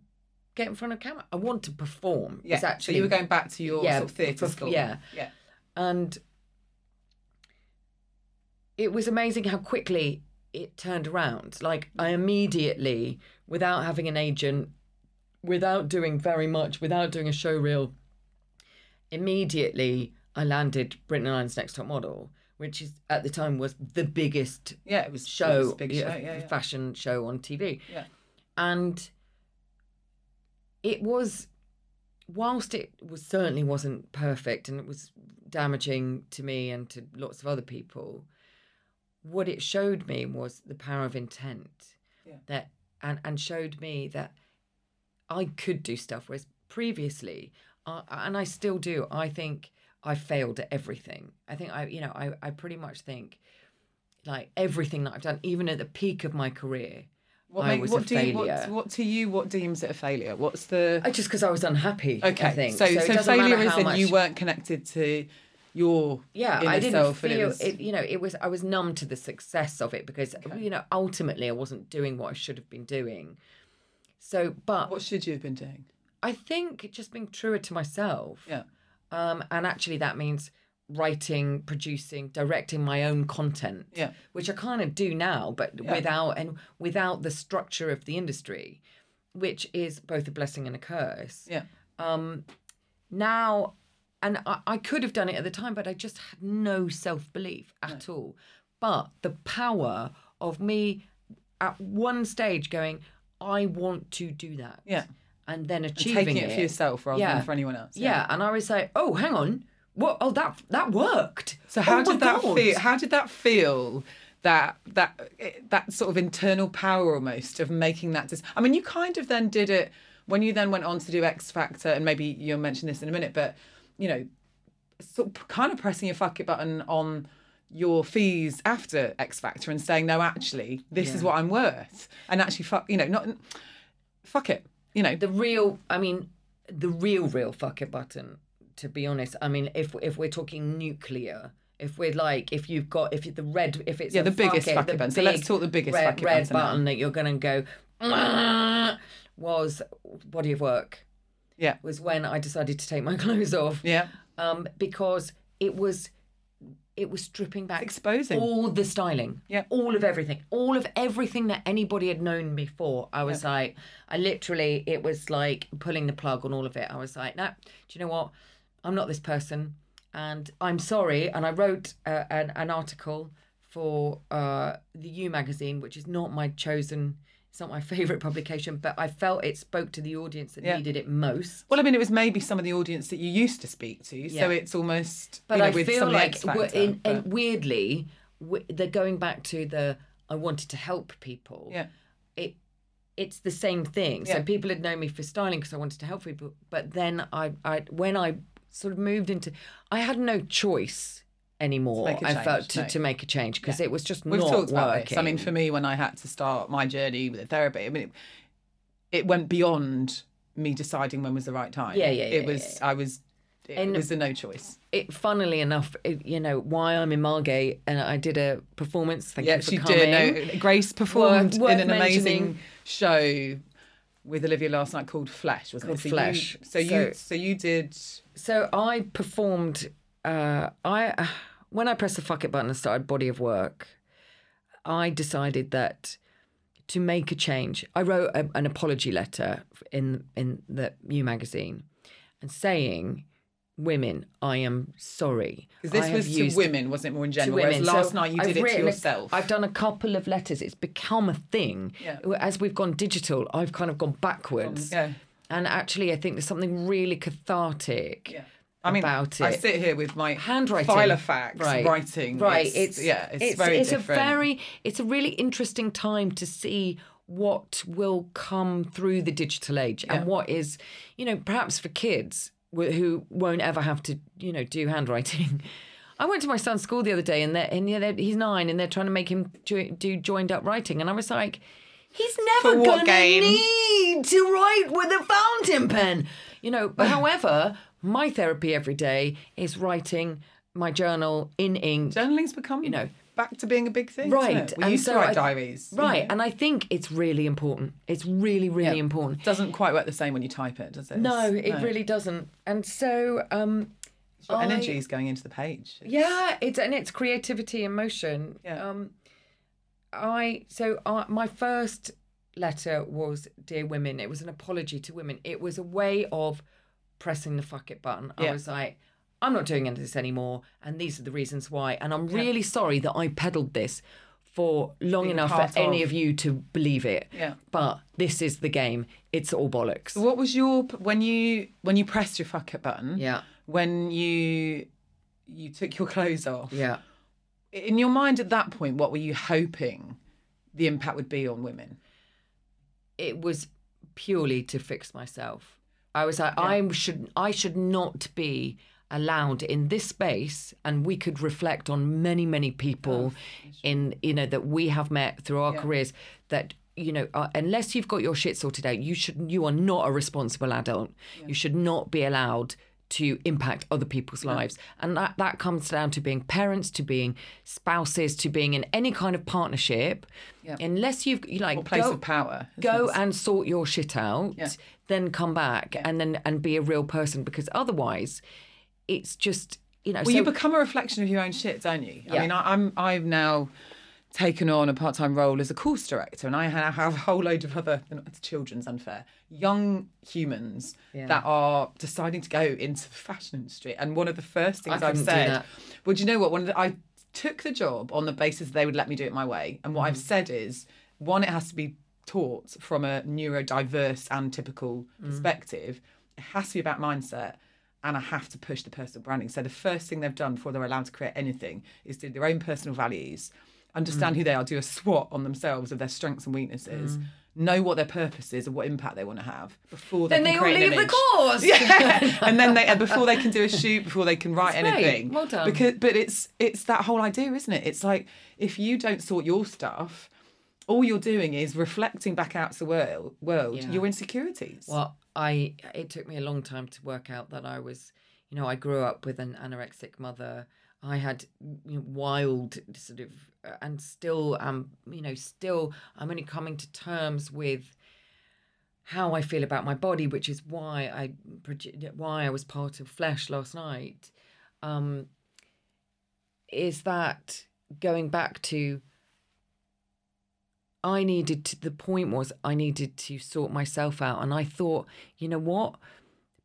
get in front of camera. I want to perform. yeah It's actually so you were going back to your Yeah, sort of theatre school yeah. yeah and it was amazing how quickly it turned around. Like I immediately, without having an agent, without doing very much, without doing a show reel, immediately I landed Britain Ireland's Next Top Model, which is at the time was the biggest yeah it was it was show, big yeah, show yeah, yeah. fashion show on TV. Yeah. And it was, whilst it was certainly wasn't perfect and it was damaging to me and to lots of other people, what it showed me was the power of intent. Yeah. That and and showed me that I could do stuff whereas previously, uh, and I still do. I think I failed at everything. I think I, you know, I I pretty much think like everything that I've done, even at the peak of my career, what, I make- was what a do you, failure. what, what to you what deems it a failure what's the I, just because I was unhappy. okay I think. so it so, failure is that much- you weren't connected to your Yeah, inner I didn't self feel it, it You know, it was I was numb to the success of it because you know ultimately I wasn't doing what I should have been doing. So, but what should you have been doing I think just being truer to myself. yeah Um, and actually, that means writing, producing, directing my own content. Yeah. Which I kind of do now, but Yeah. without and without the structure of the industry, which is both a blessing and a curse. yeah Um, now, and I, I could have done it at the time, but I just had no self belief at all. But the power of me at one stage going, I want to do that. Yeah. And then And achieving taking it, for yourself rather Yeah. than for anyone else yeah. and I was like, oh, hang on, what? Oh, that that worked. So how Oh did that God. feel? How did that feel? that that that sort of internal power almost of making that. Dis- I mean, you kind of then did it when you then went on to do X Factor, and maybe you'll mention this in a minute, but you know, sort of kind of pressing your fuck it button on your fees after X Factor and saying, no, actually, this is what I'm worth, and actually, fuck, you know, not fuck it, you know, the real i mean the real real fuck it button to be honest. I mean if if we're talking nuclear if we're like if you've got if the red if it's Yeah, the biggest fuck it button. So let's talk the biggest red, fuck it red button now. button that you're gonna go was body of work. Yeah, was when i decided to take my clothes off. Yeah, um because it was it was stripping back exposing. all the styling. Yeah. All of everything. All of everything that anybody had known before. I was like, I literally, it was like pulling the plug on all of it. I was like, no, do you know what? I'm not this person. And I'm sorry. And I wrote uh, an, an article for uh, the U magazine, which is not my chosen, it's not my favorite publication, but I felt it spoke to the audience that Yeah. needed it most. Well, I mean, it was maybe some of the audience that you used to speak to, Yeah. so it's almost. But you know, I with feel some of the like Factor, in, but- weirdly, w- they're going back to the I wanted to help people. yeah, It it's the same thing. So people had known me for styling because I wanted to help people. But then I, I when I sort of moved into, I had no choice anymore. a I felt to, no. to make a change because it was just we've not talked about working. this. I mean, for me, when I had to start my journey with therapy, I mean, it, it went beyond me deciding when was the right time. Yeah, yeah, yeah, It was. I was. It And- was a no choice. it, funnily enough, it, you know, why I'm in Margate and I did a performance. Thank Yeah, you for she coming. did. No, Grace performed worth in an amazing show with Olivia last night called Flesh, wasn't Called it? So Flesh. You, so, you, So- so you did. So I performed. Uh, I when I pressed the fuck it button and started body of work, I decided that to make a change, I wrote a, an apology letter in in the New magazine, and saying, "Women, I am sorry." Because this I was to women, wasn't it? More in general. women. Whereas last So night you I've did it written to yourself. I've done a couple of letters. It's become a thing. Yeah. As we've gone digital, I've kind of gone backwards. yeah. And actually, I think there's something really cathartic Yeah. I mean, about it. I sit here with my handwriting Filofax right writing. right It's, yeah, it's, very it's different. a very it's a really interesting time to see what will come through the digital age Yeah. and what is you know perhaps for kids who won't ever have to you know do handwriting I went to my son's school the other day and they're, and yeah, they're, he's nine and they're trying to make him do joined up writing and I was like he's never gonna game? need to write with a fountain pen you know but however my therapy every day is writing my journal in ink Journaling's become, you know, back to being a big thing. Right? We and used so to write I- diaries. Right, know. and I think it's really important. It's really, really important. It Doesn't quite work the same when you type it, does it? No, it No. really doesn't. And so, um, Your I- energy is going into the page. yeah, it's and it's creativity and motion. Yeah. Um, I so uh, my first letter was dear women. It was an apology to women. It was a way of pressing the fuck it button. I was like. I'm not doing any of this anymore, and these are the reasons why. And I'm really sorry that I peddled this for long Being enough for any of- of you to believe it. Yeah. But this is the game. It's all bollocks. What was your when you when you pressed your fuck it button? Yeah. When you you took your clothes off. Yeah. In your mind at that point, what were you hoping the impact would be on women? It was purely to fix myself. I was like, I should I should not be allowed in this space and we could reflect on many many people in you know that we have met through our Yeah. careers that you know uh, unless you've got your shit sorted out you should you are not a responsible adult. You should not be allowed to impact other people's lives and that that comes down to being parents to being spouses to being in any kind of partnership Yeah. unless you've you like Or place go- of power? go and sort your shit out Yeah. then come back and then and be a real person because otherwise it's just you know Well, so, you become a reflection of your own shit, don't you? I mean, I, I'm I've now taken on a part-time role as a course director, and I have a whole load of other it's children's unfair young humans Yeah. that are deciding to go into the fashion industry. And one of the first things I I've said, well, do you know what? One of the, I took the job on the basis they would let me do it my way, and what Mm-hmm. I've said is one, it has to be taught from a neurodiverse and typical Mm. perspective. It has to be about mindset and I have to push the personal branding. So the first thing they've done before they're allowed to create anything is do their own personal values understand Mm. who they are, do a SWOT on themselves of their strengths and weaknesses, know what their purpose is and what impact they want to have before they Then can they all leave the course. Yeah, and then they and before they can do a shoot, before they can write That's great. anything. Well done. Because but it's it's that whole idea, isn't it? It's like if you don't sort your stuff, all you're doing is reflecting back out to the world, world Yeah. your insecurities. Well, I it took me a long time to work out that I was, you know, I grew up with an anorexic mother. I had you know, wild sort of, and still am, you know, still I'm only coming to terms with how I feel about my body, which is why I why I was part of Flesh last night. Um, is that going back to I needed to, the point was I needed to sort myself out. And I thought, you know what?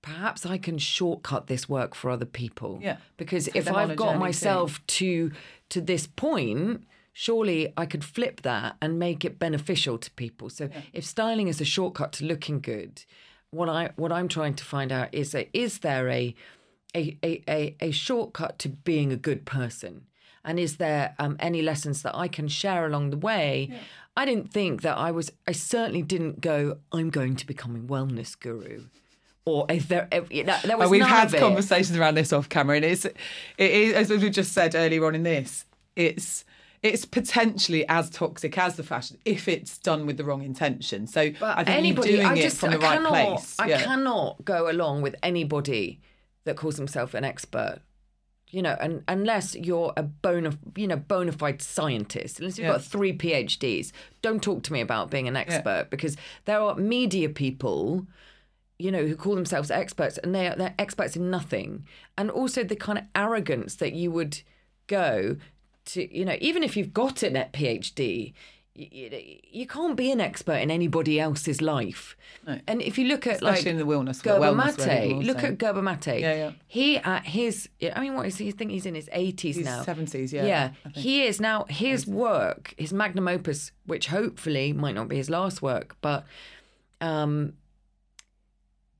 Perhaps I can shortcut this work for other people. Yeah. Because Take if I've got journey too. myself to to this point, surely I could flip that and make it beneficial to people. So if styling is a shortcut to looking good, what I what I'm trying to find out is a, is there a a, a, a, a shortcut to being a good person? And is there um, any lessons that I can share along the way? I didn't think that I was, I certainly didn't go, I'm going to become a wellness guru. Or if there, if, you know, there was And we've had conversations around this off camera, and it's it is as we just said earlier on in this, it's it's potentially as toxic as the fashion if it's done with the wrong intention. So But I think anybody, doing I it just, from the I right cannot, place. I yeah. cannot go along with anybody that calls himself an expert. You know, and unless you're a bona, you know, bona fide scientist, unless you've Yeah. got three PhDs, don't talk to me about being an expert because there are media people, you know, who call themselves experts and they are they're experts in nothing. And also the kind of arrogance that you would go to, you know, even if you've got an PhD, you, you can't be an expert in anybody else's life. And if you look at Especially like in the wellness- Gabor wellness Mate, look so. at Gabor Maté. Yeah, yeah. He at his, I mean, what is he? I think he's in his eighties now. 70s, yeah, Yeah, he is now. His work, his magnum opus, which hopefully might not be his last work, but um,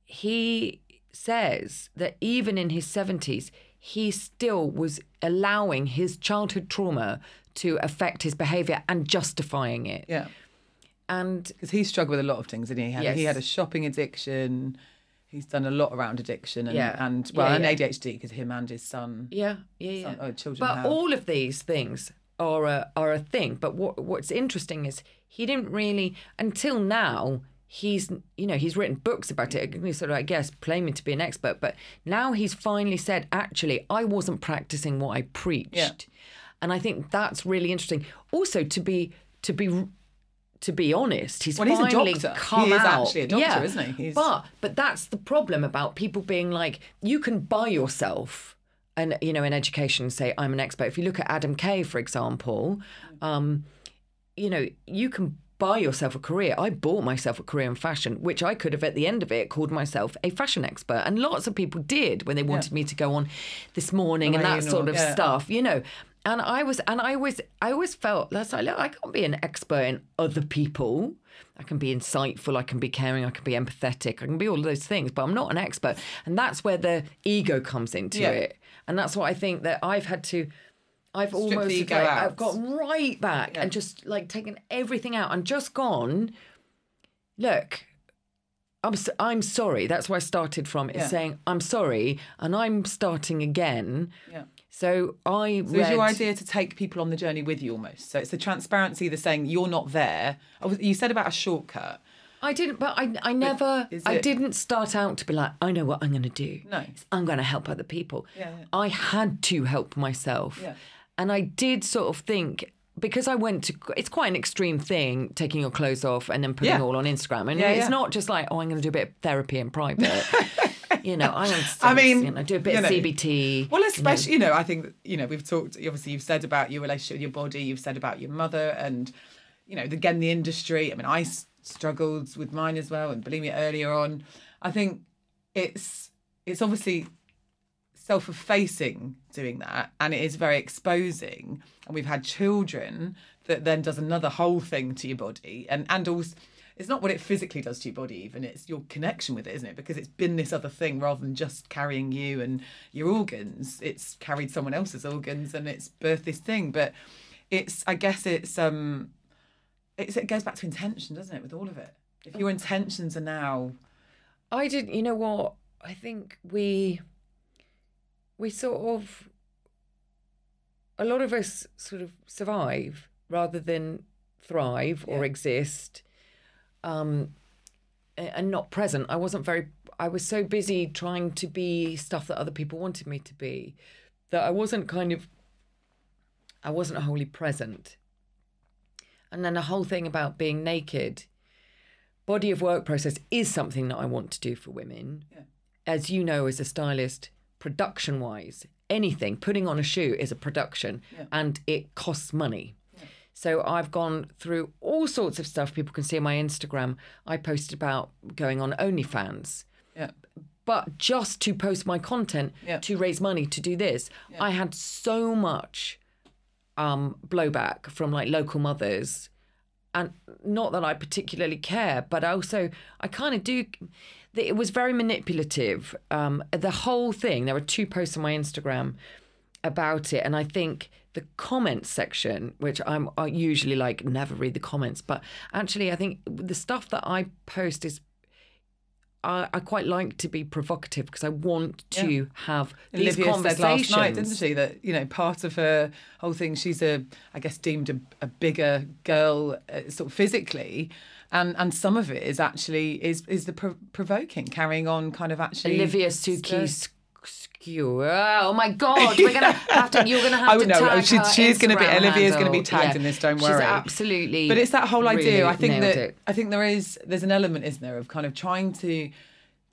he says that even in his 70s, he still was allowing his childhood trauma to affect his behavior and justifying it. Yeah. And Because he struggled with a lot of things, didn't he? He had, he had a shopping addiction. He's done a lot around addiction and, Yeah. and well, Yeah, and yeah. ADHD because him and his son. yeah, yeah, yeah. Oh, children but have. all of these things are a, are a thing. But what what's interesting is he didn't really until now. He's you know he's written books about it. Sort of I guess claiming to be an expert, but now he's finally said actually I wasn't practicing what I preached, Yeah. and I think that's really interesting. Also to be to be to be honest, he's Well, he's a finally doctor. He come is out. actually a doctor, yeah. isn't he? He's- But but that's the problem about people being like, you can buy yourself an you know an education say I'm an expert. If you look at Adam Kay, for example, um, you know you can buy yourself a career. I bought myself a career in fashion, which I could have at the end of it called myself a fashion expert, and lots of people did when they wanted me to go on this morning and that sort or- of yeah. stuff, you know. And I was, and I was, I always felt that's like, look, I can't be an expert in other people. I can be insightful, I can be caring, I can be empathetic, I can be all of those things, but I'm not an expert. And that's where the ego comes into Yeah. it. And that's what I think that I've had to, I've almost like. I've got right back and just like taken everything out and just gone, look, I'm, s- I'm sorry. That's where I started from, is Yeah. saying, I'm sorry, and I'm starting again. Yeah. So I So read, your idea to take people on the journey with you almost? So it's the transparency, the saying you're not there. Oh, You said about a shortcut. I didn't, but I, I never, is I didn't start out to be like, I know what I'm going to do. No. I'm going to help other people. Yeah, yeah. I had to help myself. Yeah. And I did sort of think, because I went to, it's quite an extreme thing, taking your clothes off and then putting Yeah. it all on Instagram. And Yeah, it's yeah. not just like, oh, I'm going to do a bit of therapy in private. you know, I, I mean, you know, do a bit you of know, CBT. Well, especially, you know, I think, you know, we've talked, obviously, you've said about your relationship with your body, you've said about your mother, and, you know, again, the industry. I mean, I s- struggled with mine as well, and believe me, earlier on. I think it's, it's obviously self effacing doing that, and it is very exposing. And we've had children that then does another whole thing to your body, and, and also, it's not what it physically does to your body even it's your connection with it isn't it because it's been this other thing rather than just carrying you and your organs it's carried someone else's organs and it's birthed this thing but it's I guess it's um it's it goes back to intention, doesn't it, with all of it? If your intentions are now I didn't You know what? I think we we sort of a lot of us sort of survive rather than thrive or exist, um, and not present. I wasn't very. I was so busy trying to be stuff that other people wanted me to be that I wasn't kind of. I wasn't wholly present. And then the whole thing about being naked body of work process is something that I want to do for women. Yeah. As you know, as a stylist, production wise, anything, putting on a shoe is a production Yeah. and it costs money. So I've gone through all sorts of stuff people can see on my Instagram. I posted about going on OnlyFans, yeah but just to post my content Yeah. to raise money to do this. I had so much um, blowback from like local mothers and not that I particularly care, but also I kind of do. It was very manipulative. Um, the whole thing. There were two posts on my Instagram about it, and I think the comments section, which I'm I usually like never read the comments, but actually I think the stuff that I post is. I, I quite like to be provocative because I want to have these Olivia said conversations. last night, didn't she, that you know part of her whole thing, she's a, I guess, deemed a, a bigger girl, uh, sort of physically, and and some of it is actually is is the pro- provoking, carrying on, kind of actually. Olivia stir- Suki Skew. Oh my God, we're gonna have to. You're gonna have I to know. tag She- her she is gonna be- Olivia's gonna be tagged in this, don't She's worry. absolutely. But it's that whole idea. really I think that it. I think there is there's an element, isn't there, of kind of trying to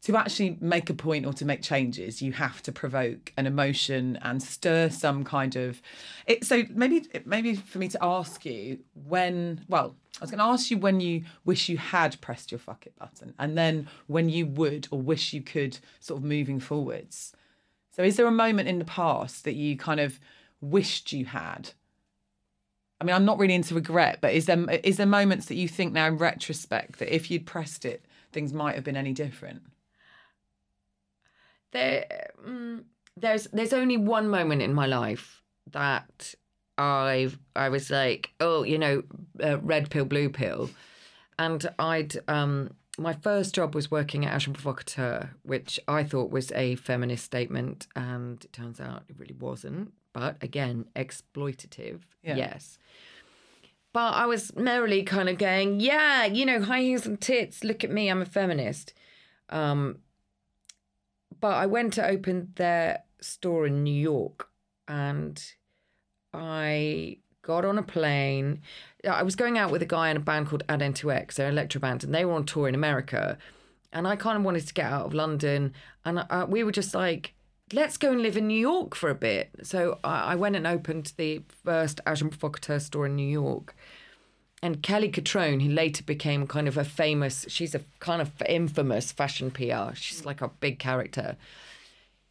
to actually make a point or to make changes. You have to provoke an emotion and stir some kind of. It, so maybe maybe for me to ask you when. Well, I was going to ask you when you wish you had pressed your fuck it button, and then when you would or wish you could, sort of moving forwards. So, is there a moment in the past that you kind of wished you had? I mean, I'm not really into regret, but is there is there moments that you think now in retrospect that if you'd pressed it, things might have been any different? There, mm, there's there's only one moment in my life that I've I was like, oh, you know, uh, red pill, blue pill, and I'd um my first job was working at Agent Provocateur, which I thought was a feminist statement, and it turns out it really wasn't. But again, exploitative, Yeah. yes. But I was merrily kind of going, yeah, you know, high heels and tits. Look at me, I'm a feminist. Um, but I went to open their store in New York and I got on a plane. I was going out with a guy in a band called Add N to (X), they're an electro band, and they were on tour in America. And I kind of wanted to get out of London. And uh, we were just like, let's go and live in New York for a bit. So I, I went and opened the first Agent Provocateur store in New York. And Kelly Cutrone, who later became kind of a famous, she's a kind of infamous fashion PR. She's like a big character.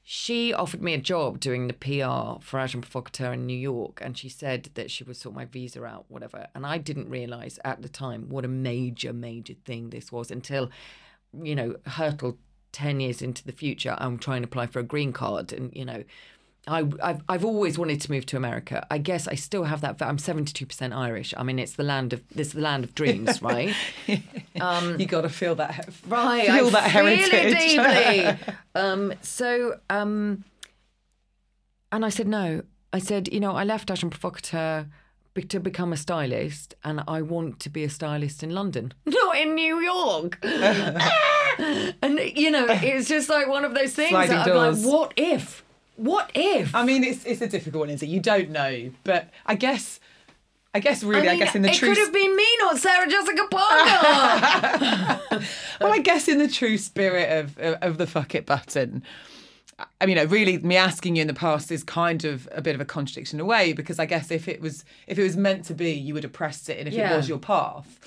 She offered me a job doing the PR for Agent Provocateur in New York, and she said that she would sort my visa out, whatever. And I didn't realize at the time what a major, major thing this was until, you know, hurtled 10 years into the future. I'm trying to apply for a green card, and, you know, I, I've, I've always wanted to move to America. I guess I still have that. I'm 72% Irish. I mean, it's the land of it's the land of dreams, right? you got to feel that, right. feel I that feel heritage. it deeply. um, so, um, and I said no. I said, you know, I left Agent Provocateur to become a stylist, and I want to be a stylist in London, not in New York. and you know, it's just like one of those things. I'm doors. like, what if? What if? I mean, it's it's a difficult one, is it? You don't know, but I guess, I guess really, I, mean, guess in the it true, It could have been me, not Sarah Jessica Parker. well, I guess in the true spirit of of, of the fuck it button. I mean, really, me asking you in the past is kind of a bit of a contradiction in a way because I guess if it was if it was meant to be, you would have pressed it, and if Yeah. it was your path.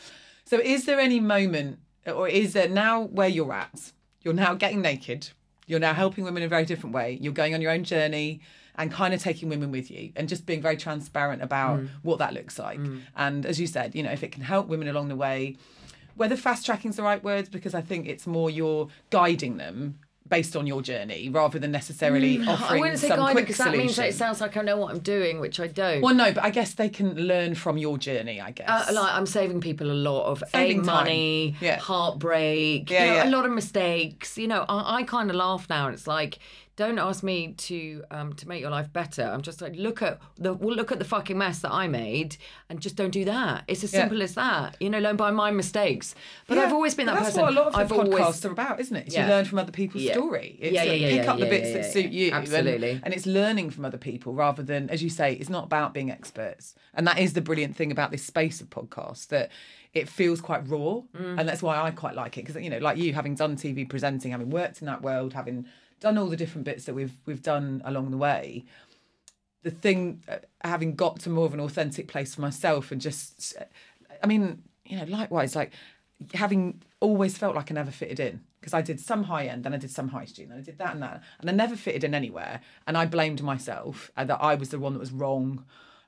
So, is there any moment, or is there now where you're at? You're now getting naked. You're now helping women in a very different way. You're going on your own journey and kind of taking women with you and just being very transparent about mm. what that looks like. Mm. And as you said, you know, if it can help women along the way, whether fast tracking's the right words, because I think it's more you're guiding them, based on your journey rather than necessarily Mm, I wouldn't say some guided quick because that solution. means that it sounds like I know what I'm doing, which I don't. well, no, but I guess they can learn from your journey. I guess. Uh, like I'm saving people a lot of Saving a money, Yeah. heartbreak, Yeah, you know, yeah. a lot of mistakes. You know, I, I kind of laugh now, and it's like, don't ask me to um to make your life better. I'm just like, look at the well, look at the fucking mess that I made, and just don't do that. It's as Yeah. simple as that. You know, learn by my mistakes. But Yeah, I've always been that that's person. what a lot of the I've podcasts always are about, isn't it? It's Yeah. You learn from other people's story. It's Yeah, yeah, yeah, pick up the bits that suit you. and- Absolutely. And, it's learning from other people rather than, as you say, it's not about being experts. And that is the brilliant thing about this space of podcasts that it feels quite raw. Mm. And that's why I quite like it. Because, you know, like you, having done TV presenting, having worked in that world, having done all the different bits that we've we've done along the way, the thing uh, having got to more of an authentic place for myself and just i mean you know likewise like having always felt like i never fitted in because i did some high end then i did some high street and i did that and that and i never fitted in anywhere and i blamed myself and that i was the one that was wrong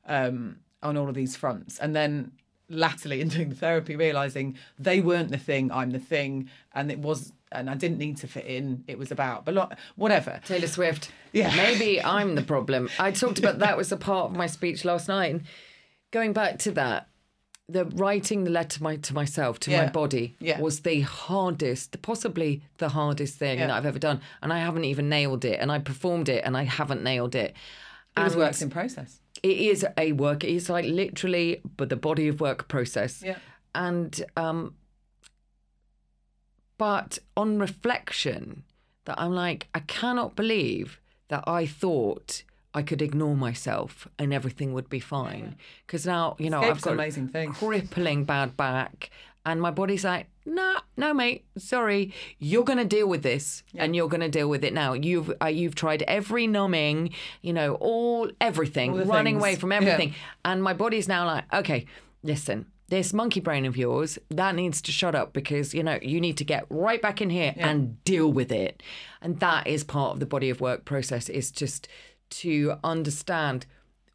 um, on all of these fronts. And then latterly in doing the therapy realizing they weren't the thing i'm the thing and it was and i didn't need to fit in it was about but whatever Taylor Swift. Yeah. Maybe I'm the problem. I talked about that was a part of my speech last night. And going back to that, the writing the letter my, to myself, to my body, Yeah. was the hardest, possibly the hardest thing Yeah. that I've ever done. And I haven't even nailed it. And I performed it and I haven't nailed it. it was works in process It is a work. It is like literally, but the body of work process. yeah And um but on reflection that I'm like I cannot believe that I thought I could ignore myself and everything would be fine because now you know Escape's I've got an amazing thing. crippling bad back and my body's like no no mate sorry you're going to deal with this and you're going to deal with it now you've uh, you've tried every numbing you know all everything All running things. away from Yeah. everything and my body's now like, okay, listen, this monkey brain of yours, that needs to shut up because, you know, you need to get right back in here and deal with it. And that is part of the body of work process is just to understand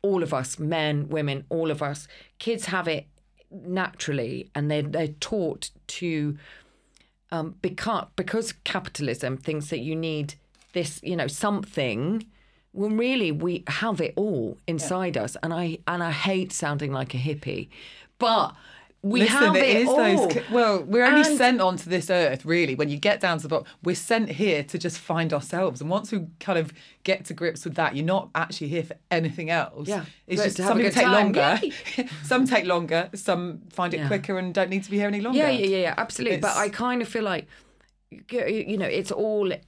all of us, men, women, all of us, kids have it naturally and they they're taught to um, because because capitalism thinks that you need this, you know, something. When really we have it all inside us, and I and I hate sounding like a hippie, but we Listen, have it it, is all. those. Well, we're only And- sent onto this earth, really. When you get down to the bottom, we're sent here to just find ourselves. And once we kind of get to grips with that, you're not actually here for anything else. Yeah, it's just some take time. longer. Some take longer. Some find it Yeah. quicker and don't need to be here any longer. Yeah, yeah, yeah, yeah, absolutely. But I kind of feel like, you know, it's all it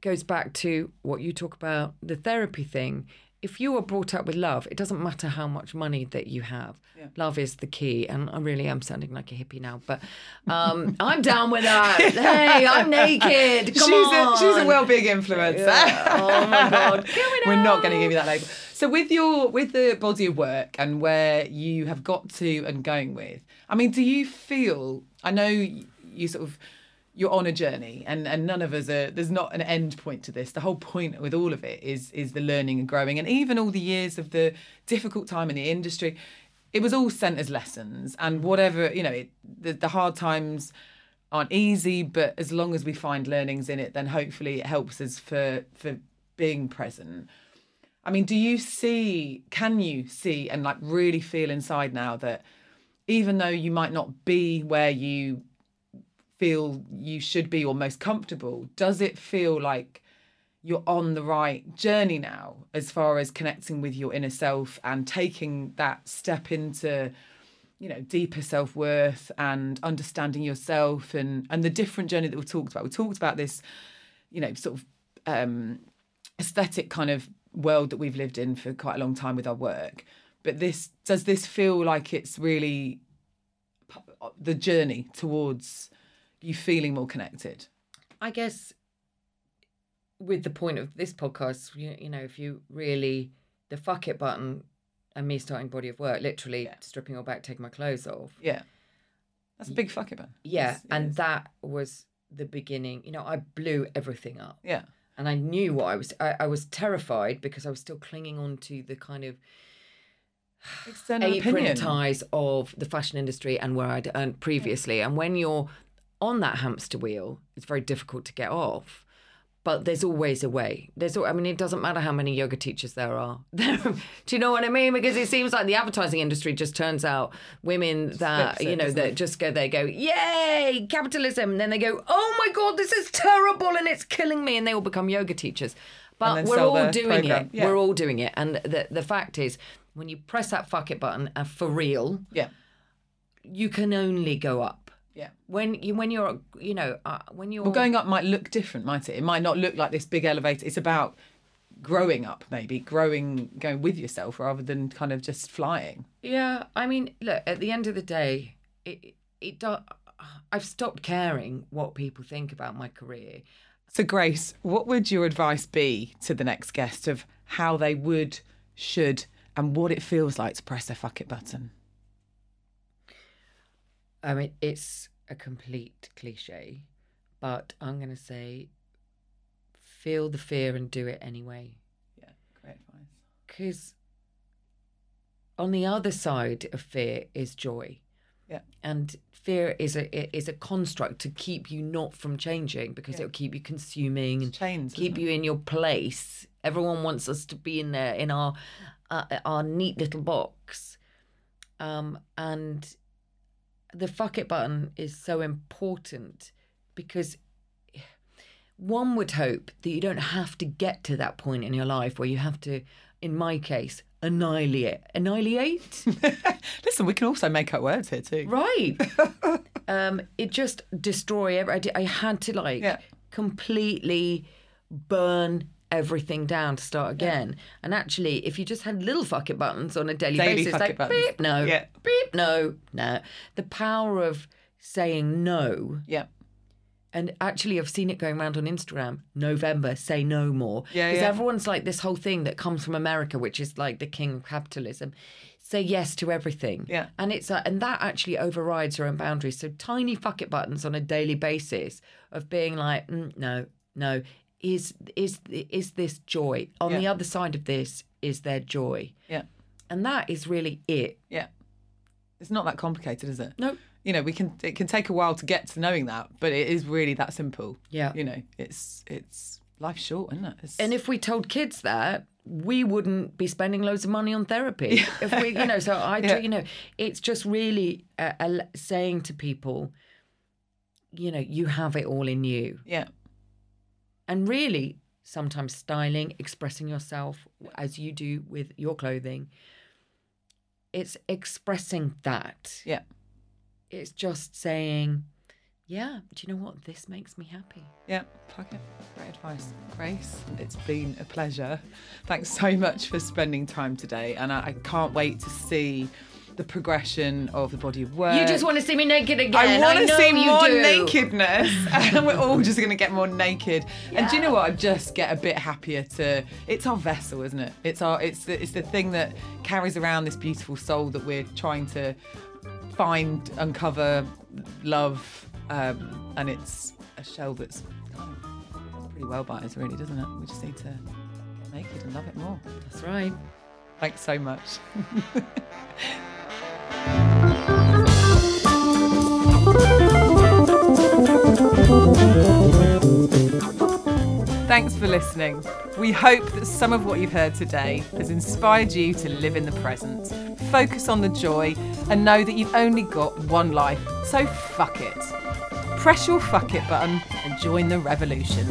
goes back to what you talk about the therapy thing. If you are brought up with love, it doesn't matter how much money that you have. Love is the key, and I really am sounding like a hippie now, but um, I'm down with that. Hey, I'm naked. Come she's on. a she's a well-being influencer. oh my god, We're not going to give you that label. So with your with the body of work and where you have got to and going with, I mean, do you feel? I know you sort of you're on a journey, and and none of us are. There's not an end point to this. The whole point with all of it is is the learning and growing, and even all the years of the difficult time in the industry. It was all sent as lessons, and whatever you know, it, the, the hard times aren't easy, but as long as we find learnings in it, then hopefully it helps us for for being present. I mean, do you see, can you see and like really feel inside now that even though you might not be where you feel you should be or most comfortable, does it feel like you're on the right journey now as far as connecting with your inner self and taking that step into you know deeper self-worth and understanding yourself and and the different journey that we talked about? We talked about this you know sort of um aesthetic kind of world that we've lived in for quite a long time with our work. But this does this feel like it's really the journey towards you feeling more connected I guess with the point of this podcast, you, you know, if you really the fuck it button and me starting body of work, literally stripping all back, taking my clothes off. yeah that's a big fuck it button. Yeah, It's- and that was the beginning. You know, I blew everything up, yeah and I knew what I was. I, I was terrified because I was still clinging on to the kind of external apron opinion ties of the fashion industry and where I'd earned previously. And when you're on that hamster wheel, it's very difficult to get off. but there's always a way. There's, I mean, it doesn't matter how many yoga teachers there are. Do you know what I mean? Because it seems like the advertising industry just turns out women that it, you know that just go, they go, yay, capitalism. And then they go, oh my god, this is terrible and it's killing me, and they all become yoga teachers. But we're all doing program. it. Yeah. We're all doing it, and the the fact is, when you press that fuck it button uh, for real, Yeah. you can only go up. Yeah. When you when you're you know uh, when you're Well, going up might look different, might it? It might not look like this big elevator. It's about growing up, maybe growing, going with yourself rather than kind of just flying. Yeah, I mean, look. At the end of the day, it it do, I've stopped caring what people think about my career. So, Grace, what would your advice be to the next guest of how they would, should, and what it feels like to press their fuck it button? I mean, it's a complete cliche, but I'm going to say, feel the fear and do it anyway. Yeah, great advice. Because on the other side of fear is joy. Yeah. And fear is a is a construct to keep you not from changing because Yeah. it'll keep you consuming and chains, keep you in your place. Everyone wants us to be in there in our uh, our neat little box, um, and the fuck it button is so important because one would hope that you don't have to get to that point in your life where you have to, in my case, annihilate annihilate Listen, we can also make up words here too. right um it just destroy every I, did- I had to like Yeah. completely burn everything down to start again and actually if you just had little fuck it buttons on a daily, Daily basis like buttons. beep no Yeah. beep no no the power of saying no Yeah. and actually, I've seen it going around on Instagram. November, say no more. Yeah, Because yeah. everyone's like this whole thing that comes from America, which is like the king of capitalism. Say yes to everything. Yeah. And it's uh, and that actually overrides your own boundaries. So tiny fuck it buttons on a daily basis of being like, mm, no, no. Is is is this joy? On the other side of this is their joy, Yeah. and that is really it. Yeah. It's not that complicated, is it? No. You know, we can it can take a while to get to knowing that, but it is really that simple. Yeah. You know, it's it's life's short, isn't it? It's, And if we told kids that, we wouldn't be spending loads of money on therapy. If we, you know, so I, Yeah. you know, it's just really uh, uh, saying to people, you know, you have it all in you, yeah. And really sometimes styling, expressing yourself as you do with your clothing. It's expressing that. Yeah. It's just saying, yeah, do you know what? This makes me happy. Yeah, fuck it. Great advice. Grace, it's been a pleasure. Thanks so much for spending time today. And I, I can't wait to see the progression of the body of work. You just want to see me naked again. I want to see more do. nakedness, and we're all just going to get more naked. And do you know what? I just get a bit happier to. It's our vessel, isn't it? It's our. It's the. It's the thing that carries around this beautiful soul that we're trying to find, uncover, love, um, and it's a shell that's kind of pretty well by us, really, doesn't it? We just need to get naked and love it more. That's right. Thanks so much. Thanks for listening. We hope that some of what you've heard today has inspired you to live in the present, focus on the joy, and know that you've only got one life, so fuck it. Press your fuck it button and join the revolution.